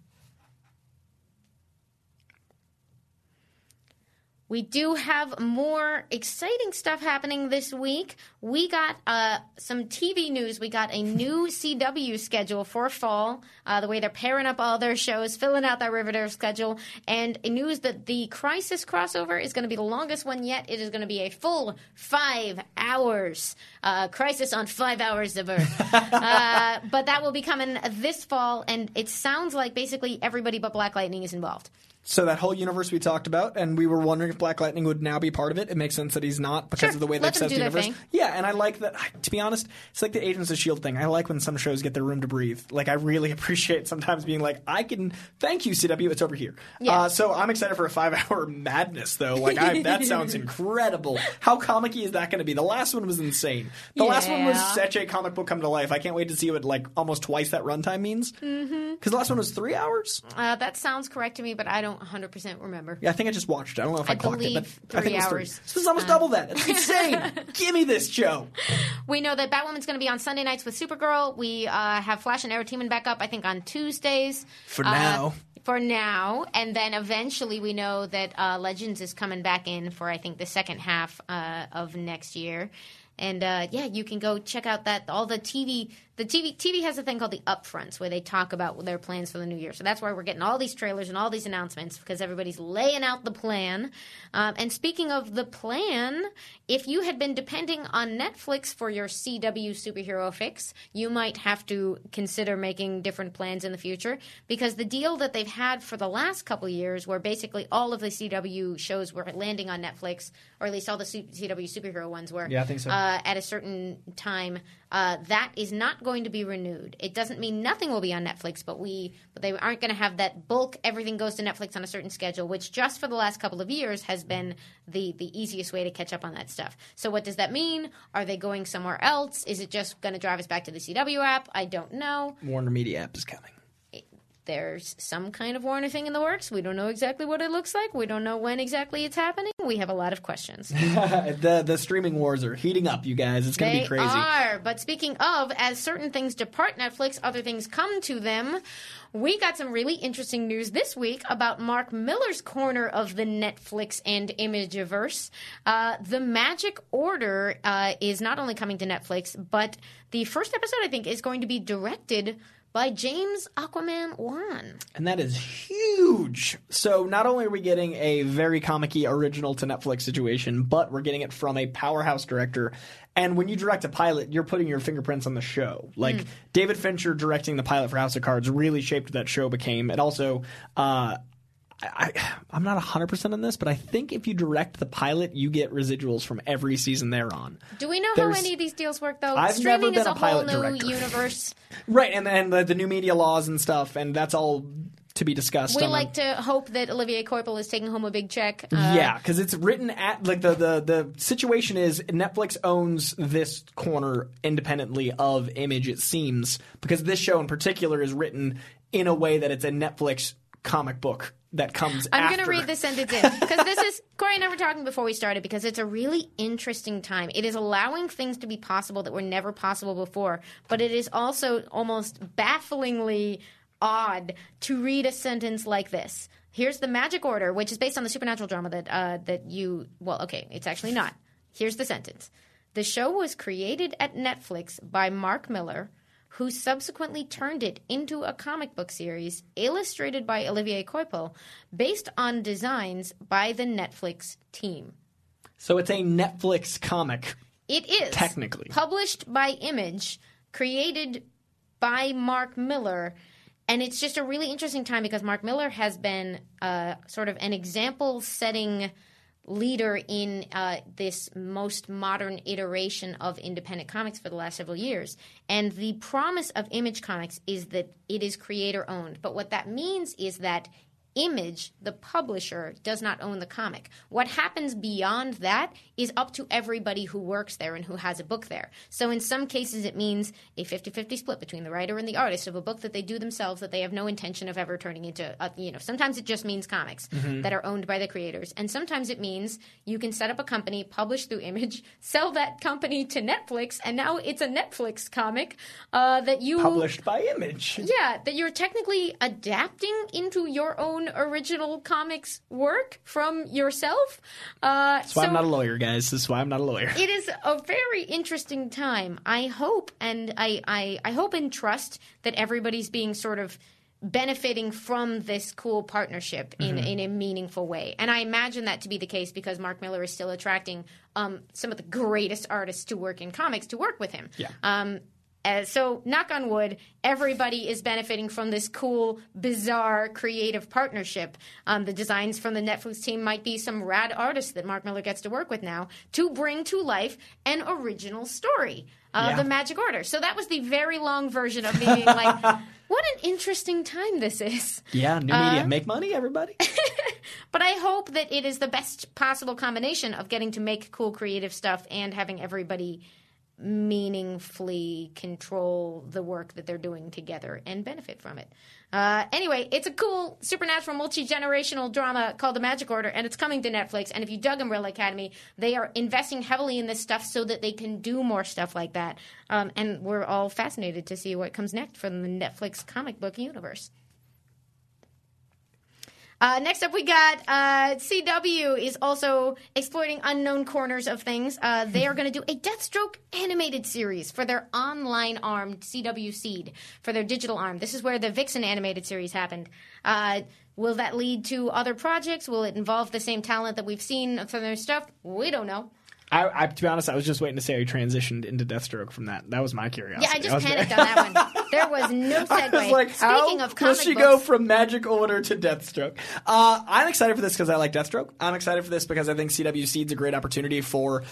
We do have more exciting stuff happening this week. We got uh, some TV news. We got a new CW schedule for fall, uh, the way they're pairing up all their shows, filling out that Riverdale schedule, and news that the Crisis crossover is going to be the longest one yet. It is going to be a full five hours. Uh, Crisis on five hours of Earth. uh, but that will be coming this fall, and it sounds like basically everybody but Black Lightning is involved. So that whole universe we talked about, and we were wondering if Black Lightning would now be part of it. It makes sense that he's not because Sure. of the way Let they've set the universe. Yeah, and I like that. To be honest, it's like the Agents of Shield thing. I like when some shows get their room to breathe. Like I really appreciate sometimes being like, I can thank you CW, it's over here. Yeah. Uh, so I'm excited for a five hour madness though. Like I, that sounds incredible. How comic-y is that going to be? The last one was insane. The last one was Yeah. such a comic book come to life. I can't wait to see what like almost twice that runtime means. Because mm-hmm. the last one was three hours. Uh, that sounds correct to me, but I don't 100% remember. Yeah, I think I just watched it. I don't know if I, I clocked it, but believe I think three it was three. hours. So it's almost double that. It's insane. Give me this show. We know that Batwoman's going to be on Sunday nights with Supergirl. We uh, have Flash and Arrow teaming back up, I think, on Tuesdays. For Uh, now. For now. And then eventually we know that uh, Legends is coming back in for, I think, the second half uh, of next year. And uh, yeah, you can go check out that all the TV. The TV TV has a thing called the upfronts where they talk about their plans for the new year. So that's why we're getting all these trailers and all these announcements because everybody's laying out the plan. Um, and speaking of the plan, if you had been depending on Netflix for your CW superhero fix, you might have to consider making different plans in the future because the deal that they've had for the last couple years, where basically all of the CW shows were landing on Netflix, or at least all the CW superhero ones were, Yeah, I think so. uh, at a certain time. Uh, that is not going to be renewed. It doesn't mean nothing will be on Netflix, but we but they aren't going to have that bulk. Everything goes to Netflix on a certain schedule, which just for the last couple of years has been the the easiest way to catch up on that stuff. So what does that mean? Are they going somewhere else? Is it just going to drive us back to the CW app? I don't know Warner Media app is coming. There's some kind of Warner thing in the works. We don't know exactly what it looks like. We don't know when exactly it's happening. We have a lot of questions. the the streaming wars are heating up, you guys. It's going to be crazy. are. But speaking of, as certain things depart Netflix, other things come to them. We got some really interesting news this week about Mark Millar's corner of the Netflix and Imageverse. Uh, the Magic Order uh, is not only coming to Netflix, but the first episode, I think, is going to be directed by James Aquaman Wan. And that is huge. So not only are we getting a very comic-y original to Netflix situation, but we're getting it from a powerhouse director. And when you direct a pilot, you're putting your fingerprints on the show. Like David Fincher directing the pilot for House of Cards really shaped that show became. It also uh I, I'm not 100% on this, but I think if you direct the pilot, you get residuals from every season they're on. Do we know There's- how any of these deals work, though? I've Streaming never is been a, a pilot whole new director. universe. Right, and and the, the new media laws and stuff, and that's all to be discussed. We like to hope that Olivier Coipel is taking home a big check. Uh, yeah, because it's written at like the, the the situation is Netflix owns this corner independently of Image. It seems because this show in particular is written in a way that it's a Netflix comic book that comes. I'm going to read this sentence in because this is Coy and I were talking before we started because it's a really interesting time. It is allowing things to be possible that were never possible before, but it is also almost bafflingly odd to read a sentence like this. Here's the Magic Order, which is based on the supernatural drama that uh, that you. Well, okay, it's actually not. Here's the sentence. The show was created at Netflix by Mark Millar, who subsequently turned it into a comic book series illustrated by Olivier Coipel, based on designs by the Netflix team. So it's a Netflix comic. It is Technically. published by Image, created by Mark Millar, and it's just a really interesting time because Mark Millar has been uh, sort of an example-setting leader in uh, this most modern iteration of independent comics for the last several years. And the promise of Image Comics is that it is creator-owned. But what that means is that Image, the publisher, does not own the comic. What happens beyond that is up to everybody who works there and who has a book there. So in some cases, it means a 50 50 split between the writer and the artist of a book that they do themselves that they have no intention of ever turning into, a, you know, sometimes it just means comics that are owned by the creators. And sometimes it means you can set up a company, publish through Image, sell that company to Netflix, and now it's a Netflix comic uh, that you. Published by Image. Yeah, that you're technically adapting into your own original comics work from yourself. Uh, That's why I'm not a lawyer, guys. This is why I'm not a lawyer. it is a very interesting time. I hope and I, I, I hope and trust that everybody's being sort of benefiting from this cool partnership in, Mm-hmm. in a meaningful way. And I imagine that to be the case because Mark Millar is still attracting um, some of the greatest artists to work in comics to work with him. Yeah. Um, uh, so, knock on wood, everybody is benefiting from this cool, bizarre, creative partnership. Um, the designs from the Netflix team might be some rad artists that Mark Millar gets to work with now to bring to life an original story. Uh, Yeah. The Magic Order. So that was the very long version of me being like, "What an interesting time this is." Yeah, new Uh, media. Make money, everybody. But I hope that it is the best possible combination of getting to make cool creative stuff and having everybody meaningfully control the work that they're doing together and benefit from it. Uh, anyway, it's a cool supernatural multi generational drama called The Magic Order, and it's coming to Netflix. And if you dug Umbrella Academy, they are investing heavily in this stuff so that they can do more stuff like that. Um, and we're all fascinated to see what comes next from the Netflix comic book universe. Uh, next up, we got uh, CW is also exploiting unknown corners of things. Uh, they are going to do a Deathstroke animated series for their online arm, CW Seed, for their digital arm. This is where the Vixen animated series happened. Uh, will that lead to other projects? Will it involve the same talent that we've seen from their stuff? We don't know. I, I, to be honest, I was just waiting to say how you transitioned into Deathstroke from that. That was my curiosity. Yeah, I just was- panicked on that one. There was no segue. I was like, how Speaking of will comic she books, go from Magic Order to Deathstroke? Uh, I'm excited for this because I like Deathstroke. I'm excited for this because I think CW Seed's a great opportunity for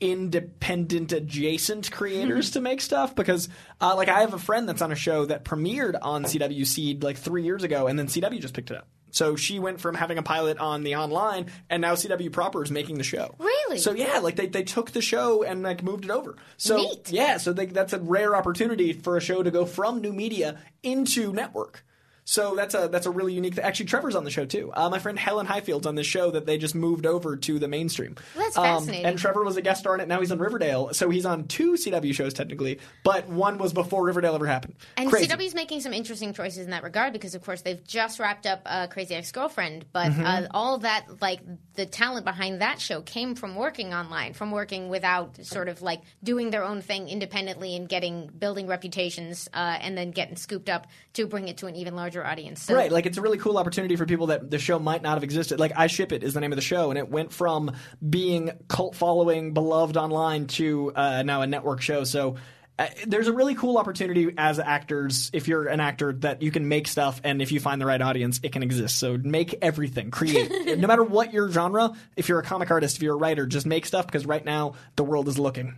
independent adjacent creators to make stuff because uh, like I have a friend that's on a show that premiered on CW Seed like three years ago and then CW just picked it up. So she went from having a pilot on the online and now CW proper is making the show. Really? So yeah, like they, they took the show and like moved it over. So Neat. yeah, so they, that's a rare opportunity for a show to go from new media into network. So that's a that's a really unique. Th- Actually, Trevor's on the show too. Uh, my friend Helen Highfield's on this show that they just moved over to the mainstream. That's Um, fascinating. and Trevor was a guest star on it. Now he's on Riverdale. So he's on two CW shows technically, but one was before Riverdale ever happened. And Crazy. CW's making some interesting choices in that regard because, of course, they've just wrapped up uh, Crazy Ex Girlfriend, but Mm-hmm. uh, all that, like the talent behind that show, came from working online, from working without sort of like doing their own thing independently and getting building reputations, uh, and then getting scooped up to bring it to an even larger audience. So, Right, like it's a really cool opportunity for people that the show might not have existed. Like I Ship It is the name of the show, and it went from being cult following, beloved online to uh, now a network show. So uh, there's a really cool opportunity as actors, if you're an actor, that you can make stuff, and if you find the right audience, it can exist. So make everything, create, no matter what your genre. If you're a comic artist, if you're a writer, just make stuff because right now the world is looking.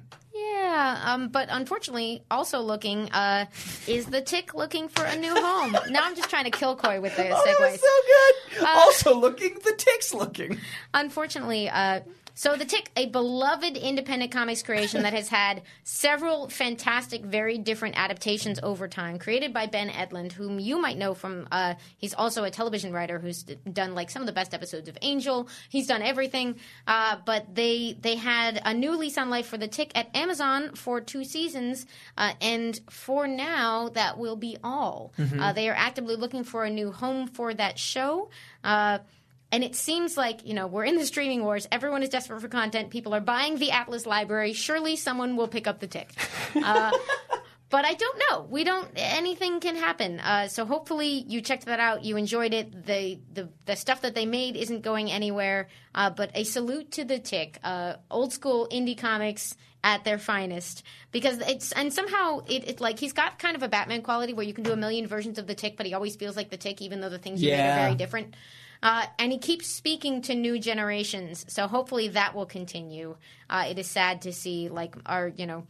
Yeah, um, but unfortunately, also looking uh, is the tick looking for a new home. now I'm just trying to kill Coy with the Oh, segues. so good. Uh, also looking, the tick's looking. Unfortunately, uh, so the Tick, a beloved independent comics creation that has had several fantastic, very different adaptations over time, created by Ben Edlund, whom you might know from. Uh, he's also a television writer who's done like some of the best episodes of Angel. He's done everything, uh, but they they had a new lease on life for the Tick at Amazon for two seasons, uh, and for now that will be all. Uh, they are actively looking for a new home for that show. And it seems like, you know, we're in the streaming wars. Everyone is desperate for content. People are buying the Atlas library. Surely someone will pick up the tick. Uh, but I don't know. We don't. Anything can happen. Uh, so hopefully you checked that out. You enjoyed it. The the, the stuff that they made isn't going anywhere. Uh, but a salute to the tick. Uh, old school indie comics at their finest because it's and somehow it, it like he's got kind of a Batman quality where you can do a million versions of the tick, but he always feels like the tick, even though the things you made Yeah. are very different. Uh, and he keeps speaking to new generations, so hopefully that will continue. Uh, it is sad to see, like, our, you know,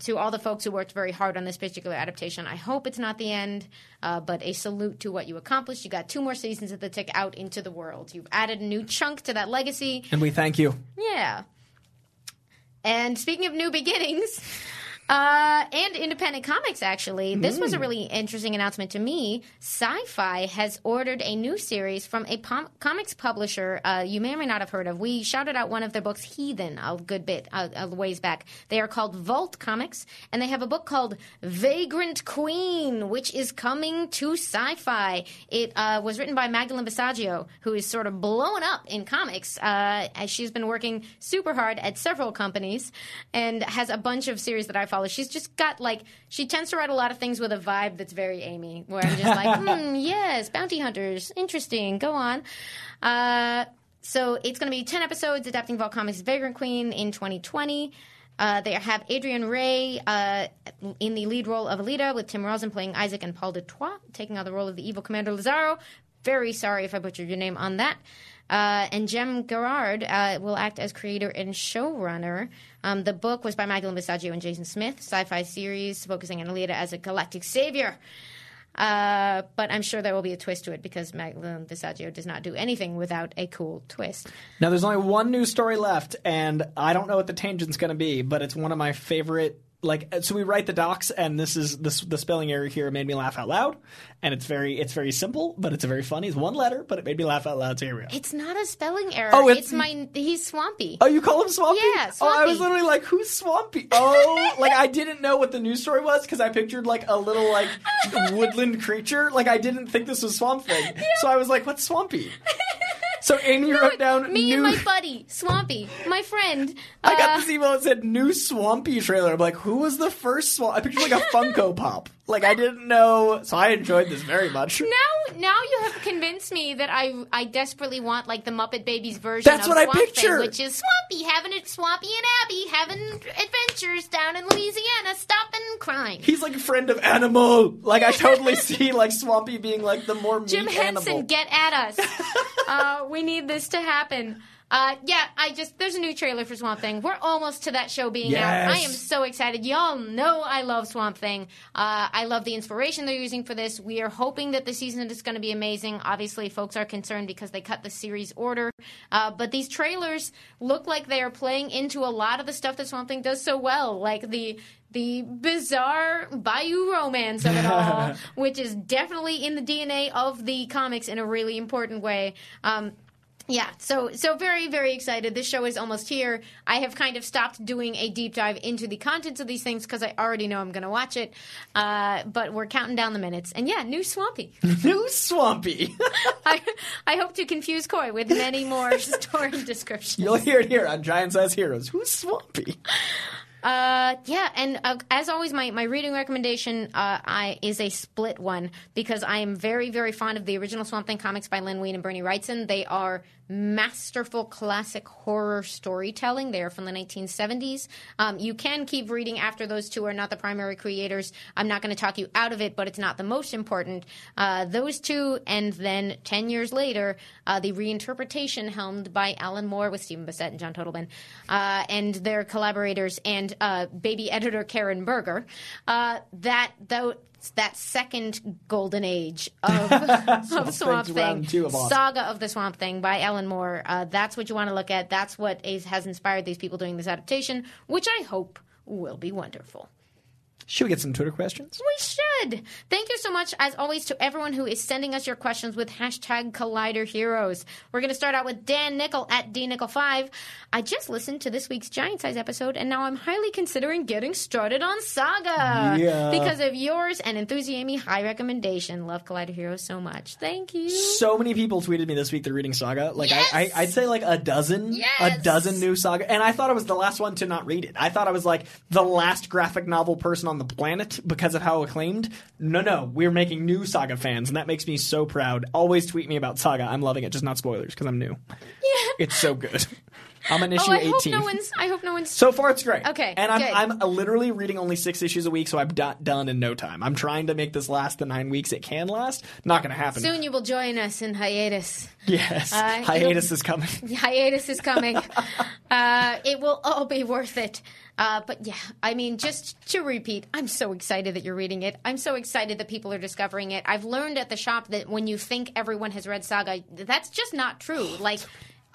to all the folks who worked very hard on this particular adaptation. I hope it's not the end, uh, but a salute to what you accomplished. You got two more seasons of The Tick out into the world. You've added a new chunk to that legacy. And we thank you. Yeah. And speaking of new beginnings, uh, and independent comics, actually, this was a really interesting announcement to me. Sci Fi has ordered a new series from a pom- comics publisher uh, you may or may not have heard of. We shouted out one of their books, Heathen, a good bit, uh, a ways back. They are called Vault Comics, and they have a book called Vagrant Queen, which is coming to sci fi. It uh, was written by Magdalene Visaggio, who is sort of blowing up in comics, uh, as she's been working super hard at several companies and has a bunch of series that I follow. She's just got like, she tends to write a lot of things with a vibe that's very Amy, where I'm just like, hmm, yes, bounty hunters, interesting, go on. Uh, so it's going to be 10 episodes adapting Vault Comics' Vagrant Queen in 2020. Uh, they have Adriyan Rae uh, in the lead role of Alita, with Tim Rozon playing Isaac and Paul Du Toit taking on the role of the evil Commander Lazaro. Very sorry if I butchered your name on that. Uh, and Jem Garrard uh, will act as creator and showrunner. Um, the book was by Magdalene Visaggio and Jason Smith, sci-fi series focusing on Alita as a galactic savior. Uh, but I'm sure there will be a twist to it because Magdalene Visaggio does not do anything without a cool twist. Now, there's only one news story left, and I don't know what the tangent's going to be, but it's one of my favorite. Like, uh, so we write the docs, and this is this the spelling error here made me laugh out loud, and it's very it's very simple, but it's very funny. It's one letter, but it made me laugh out loud. So here we go. It's not a spelling error. Oh, it's- it's, my he's swampy. Oh, you call him Swampy? Yeah, Oh, I was literally like, who's Swampy? Oh, like I didn't know what the news story was because I pictured like a little like woodland creature. Like I didn't think this was Swamp Thing, so I was like, what's Swampy? So Amy wrote down Me new. and my buddy Swampy, my friend. I got uh, this email that said new Swampy trailer. I'm like, who was the first Swamp? I pictured like a Funko Pop. Like I didn't know, so I enjoyed this very much. Now, now you have convinced me that I I desperately want like the Muppet Babies version. That's of what I Swamp Thing, picture. which is Swampy having it, Swampy and Abby having adventures down in Louisiana, stopping crime. He's like a friend of Animal. Like I totally see like Swampy being like the more Jim Henson, animal. get at us. uh, we need this to happen. Uh, yeah, I just there's a new trailer for Swamp Thing. We're almost to that show being out. I am so excited. Y'all know I love Swamp Thing. Uh, I love the inspiration they're using for this. We are hoping that the season is going to be amazing. Obviously, folks are concerned because they cut the series order, uh, but these trailers look like they are playing into a lot of the stuff that Swamp Thing does so well, like the the bizarre Bayou romance of it all, which is definitely in the DNA of the comics in a really important way. Um, yeah, so so very very excited. This show is almost here. I have kind of stopped doing a deep dive into the contents of these things because I already know I'm going to watch it. Uh, but we're counting down the minutes, and yeah, new Swampy. New Swampy. I I hope to confuse Coy with many more story descriptions. You'll hear it here on Giant Size Heroes. Who's Swampy? Uh, yeah, and uh, as always, my, my reading recommendation uh, I, is a split one because I am very, very fond of the original Swamp Thing comics by Len Wein and Bernie Wrightson. They are masterful classic horror storytelling. They are from the 1970s. Um, you can keep reading after those two are not the primary creators. I'm not going to talk you out of it, but it's not the most important. Uh, those two, and then 10 years later, uh, the reinterpretation helmed by Alan Moore with Stephen Bissette and John Totleben, uh, and their collaborators, and uh, baby editor Karen Berger. Uh, that, though, that second golden age of, of Swamp Thing, two of awesome. Saga of the Swamp Thing by Alan Moore. Uh, that's what you want to look at. That's what is, has inspired these people doing this adaptation, which I hope will be wonderful. Should we get some Twitter questions? We should. Thank you so much, as always, to everyone who is sending us your questions with hashtag Collider Heroes. We're going to start out with Dan Nickel at dnickel5. I just listened to this week's Giant Size episode, and now I'm highly considering getting started on Saga. Yeah. Because of yours and Enthusiamy high recommendation. Love Collider Heroes so much. Thank you. So many people tweeted me this week they're reading Saga. Like Yes! I, I, I'd say like a dozen, Yes! a dozen new Saga, and I thought I was the last one to not read it. I thought I was like the last graphic novel person on the planet because of how acclaimed. No, no, we're making new Saga fans, and that makes me so proud. Always tweet me about Saga. I'm loving it, just not spoilers because I'm new. Yeah. It's so good. I'm an Oh, issue I hope 18. no one's. I hope no one's. So far, it's great. Okay, and I'm good. I'm uh, literally reading only six issues a week, so I'm do- done in no time. I'm trying to make this last the nine weeks it can last. Not going to happen. Soon you will join us in hiatus. Yes, Uh, hiatus is coming. Hiatus is coming. uh, it will all be worth it. Uh, but yeah, I mean, just to repeat, I'm so excited that you're reading it. I'm so excited that people are discovering it. I've learned at the shop that when you think everyone has read Saga, that's just not true. Like.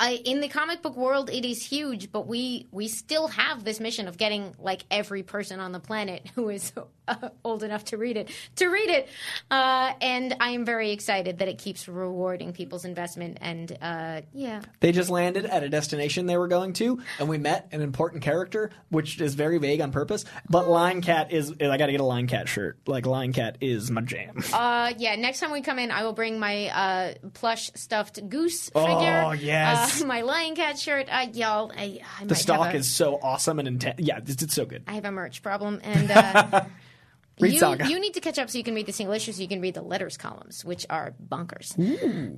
I, in the comic book world, it is huge, but we we still have this mission of getting like every person on the planet who is uh, old enough to read it to read it, uh, and I am very excited that it keeps rewarding people's investment. And uh, yeah, They just landed at a destination they were going to, and we met an important character, which is very vague on purpose. But Lying Cat is. I got to get a Lying Cat shirt. Like Lying Cat is my jam. Uh, yeah. Next time we come in, I will bring my uh, plush stuffed goose Oh, figure. yes. Uh, my Lying Cat shirt. Uh, y'all, I, I might the stock a, is so awesome and intense. Yeah, it's, it's so good. I have a merch problem, and uh, Read you, Saga. you need to catch up so you can read the single issues. So you can read the letters columns, which are bonkers.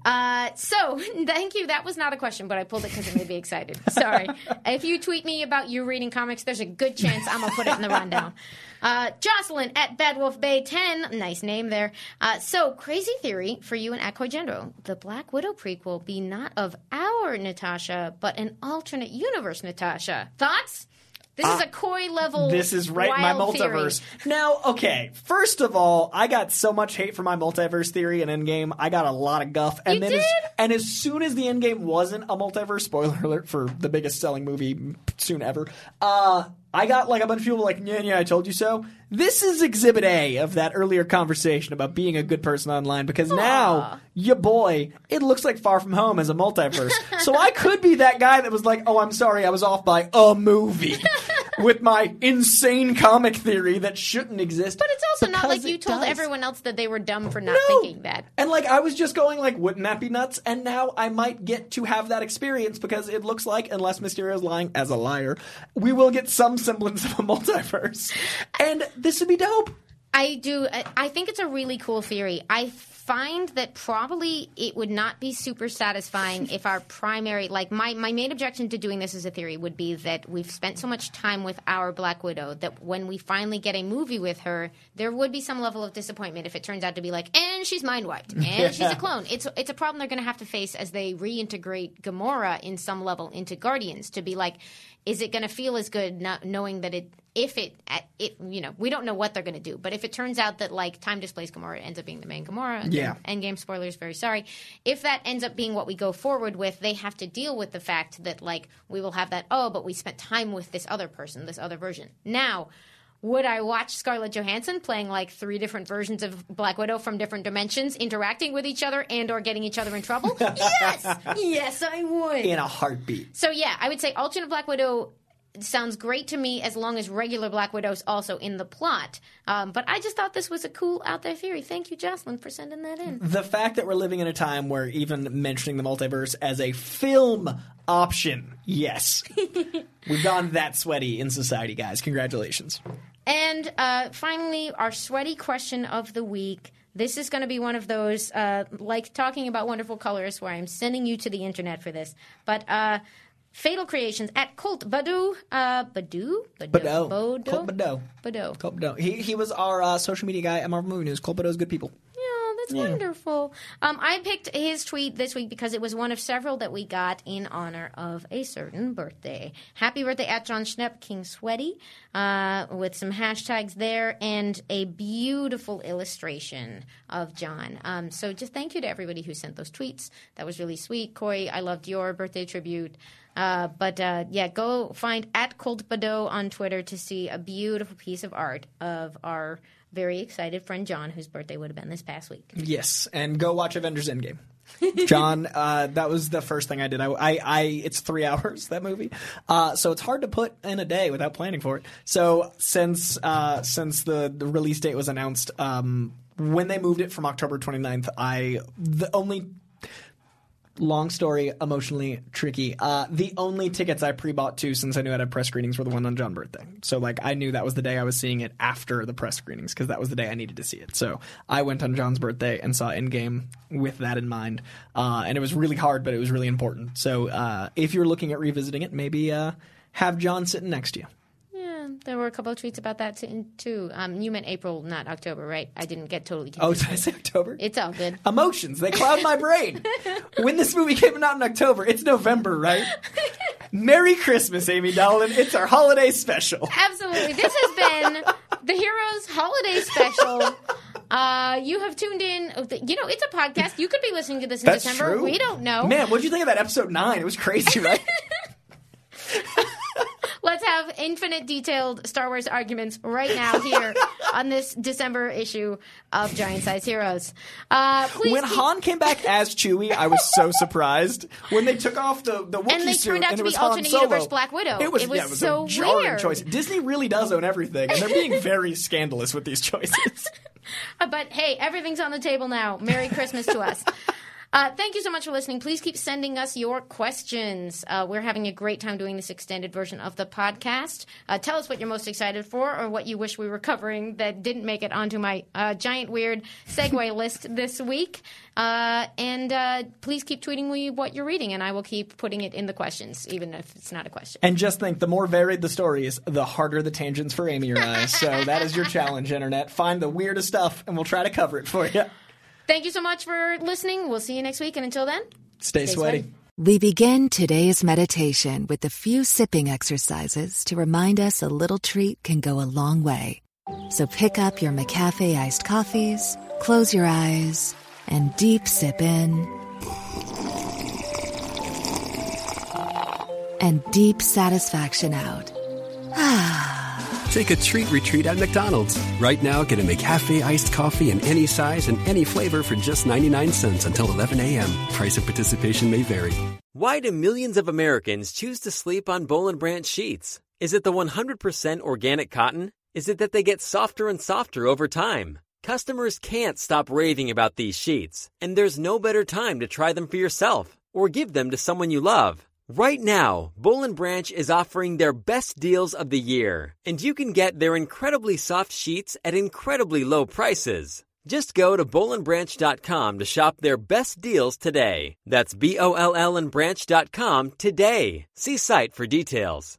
Uh, so thank you. That was not a question, but I pulled it because it made me excited. Sorry. if you tweet me about you reading comics, there's a good chance I'm gonna put it in the rundown. Uh, Jocelyn at Bad Wolf Bay 10. Nice name there. Uh, so, crazy theory for you and Akoi Jandreau. The Black Widow prequel be not of our Natasha, but an alternate universe Natasha. Thoughts? This is a Coy level. Uh, This is right in my wild theory. multiverse. Now, okay, first of all, I got so much hate for my multiverse theory in Endgame. I got a lot of guff. And You then did? As, and as soon as the Endgame wasn't a multiverse, spoiler alert for the biggest selling movie soon ever, uh, I got like a bunch of people like, yeah, yeah, I told you so. This is exhibit A of that earlier conversation about being a good person online because now, your boy, it looks like Far From Home as a multiverse. so I could be that guy that was like, oh, I'm sorry, I was off by a movie with my insane comic theory that shouldn't exist. But it's also not like you told does. everyone else that they were dumb for not No. thinking that. And like I was just going like, wouldn't that be nuts? And now I might get to have that experience because it looks like, unless Mysterio is lying as a liar, we will get some semblance of a multiverse, and this would be dope. I do. I, I think it's a really cool theory. I find that probably it would not be super satisfying if our primary, like my, my main objection to doing this as a theory would be that we've spent so much time with our Black Widow that when we finally get a movie with her, there would be some level of disappointment if it turns out to be like, and she's mind wiped, and she's a clone. It's it's a problem they're going to have to face as they reintegrate Gamora in some level into Guardians to be like, is it going to feel as good not knowing that it if it it you know we don't know what they're going to do but if it turns out that like time displays Gamora ends up being the main Gamora Yeah. Endgame spoilers very sorry if that ends up being what we go forward with they have to deal with the fact that like we will have that oh but we spent time with this other person this other version now would I watch Scarlett Johansson playing like three different versions of Black Widow from different dimensions, interacting with each other and or getting each other in trouble? yes, yes, I would. in a heartbeat. So yeah, I would say alternate Black Widow sounds great to me as long as regular Black Widow's also in the plot. Um, but I just thought this was a cool out there theory. Thank you, Jocelyn, for sending that in. The fact that we're living in a time where even mentioning the multiverse as a film option, yes. We've gone that sweaty in society, guys. Congratulations. And uh, finally, our sweaty question of the week. This is going to be one of those, uh, like talking about wonderful colors, where I'm sending you to the internet for this. But uh, Fatal Creations at Colt Badu, uh, Badu, Bado. Bodo, Colt Bado. Bado. Colt Bado. He, he was our uh, social media guy at Marvel Movie News. Colt Bado's good people. Yeah, that's wonderful. Um, I picked his tweet this week because it was one of several that we got in honor of a certain birthday. Happy birthday at Jon Schnepp, King Sweaty, uh, with some hashtags there and a beautiful illustration of John. Um, so just thank you to everybody who sent those tweets. That was really sweet. Coy, I loved your birthday tribute. Uh, but uh, yeah, go find at Colt Bado on Twitter to see a beautiful piece of art of our very excited friend Jon, whose birthday would have been this past week. Yes, and go watch Avengers Endgame. Jon, uh, that was the first thing I did. I, I, I it's three hours that movie, uh, so it's hard to put in a day without planning for it. So since uh, since the, the release date was announced, um, when they moved it from October 29th, I the only long story, emotionally tricky. Uh, the only tickets I pre-bought to since I knew I had press screenings were the one on Jon's birthday. So like I knew that was the day I was seeing it after the press screenings because that was the day I needed to see it. So I went on Jon's birthday and saw Endgame with that in mind, uh, and it was really hard, but it was really important. So uh, if you're looking at revisiting it, maybe uh, have John sitting next to you. Yeah, there were a couple of tweets about that too. Um, you meant April, not October, right? I didn't get totally Oh, confused. did I say October? It's all good. Emotions, they cloud my brain. when this movie came out in October, it's November, right? Merry Christmas, Amy Dallen. It's our holiday special. Absolutely. This has been the Heroes Holiday Special. Uh, you have tuned in. You know, it's a podcast. You could be listening to this in That's December. true. We don't know. Man, what did you think of that episode nine? It was crazy, right? Let's have infinite detailed Star Wars arguments right now here on this December issue of Giant Size Heroes. Uh, please when keep- Han came back as Chewie, I was so surprised. When they took off the the Wookiee And they suit turned out to be alternate Solo, universe Black Widow. It was, It was yeah, it was so a jarring weird. choice. Disney really does own everything, and they're being very scandalous with these choices. But hey, everything's on the table now. Merry Christmas to us. Uh, thank you so much for listening. Please keep sending us your questions. Uh, we're having a great time doing this extended version of the podcast. Uh, tell us what you're most excited for or what you wish we were covering that didn't make it onto my uh, giant weird segue list this week. Uh, and uh, please keep tweeting me what you're reading, and I will keep putting it in the questions, even if it's not a question. And just think, the more varied the stories, the harder the tangents for Amy or I. So that is your challenge, Internet. Find the weirdest stuff, and we'll try to cover it for you. Thank you so much for listening. We'll see you next week, and until then, Stay, Stay sweaty. sweaty. We begin today's meditation with a few sipping exercises to remind us a little treat can go a long way. So pick up your McCafe iced coffees, close your eyes, and deep sip in. And deep satisfaction out. Ah. Take a treat retreat at McDonald's. Right now, get a McCafe iced coffee in any size and any flavor for just 99 cents until 11 a.m. Price of participation may vary. Why do millions of Americans choose to sleep on Boll and Branch sheets? Is it the 100% organic cotton? Is it that they get softer and softer over time? Customers can't stop raving about these sheets, and there's no better time to try them for yourself or give them to someone you love. Right now, Boll and Branch is offering their best deals of the year, and you can get their incredibly soft sheets at incredibly low prices. Just go to BollandBranch.com to shop their best deals today. That's B O L L and branch.com today. See site for details.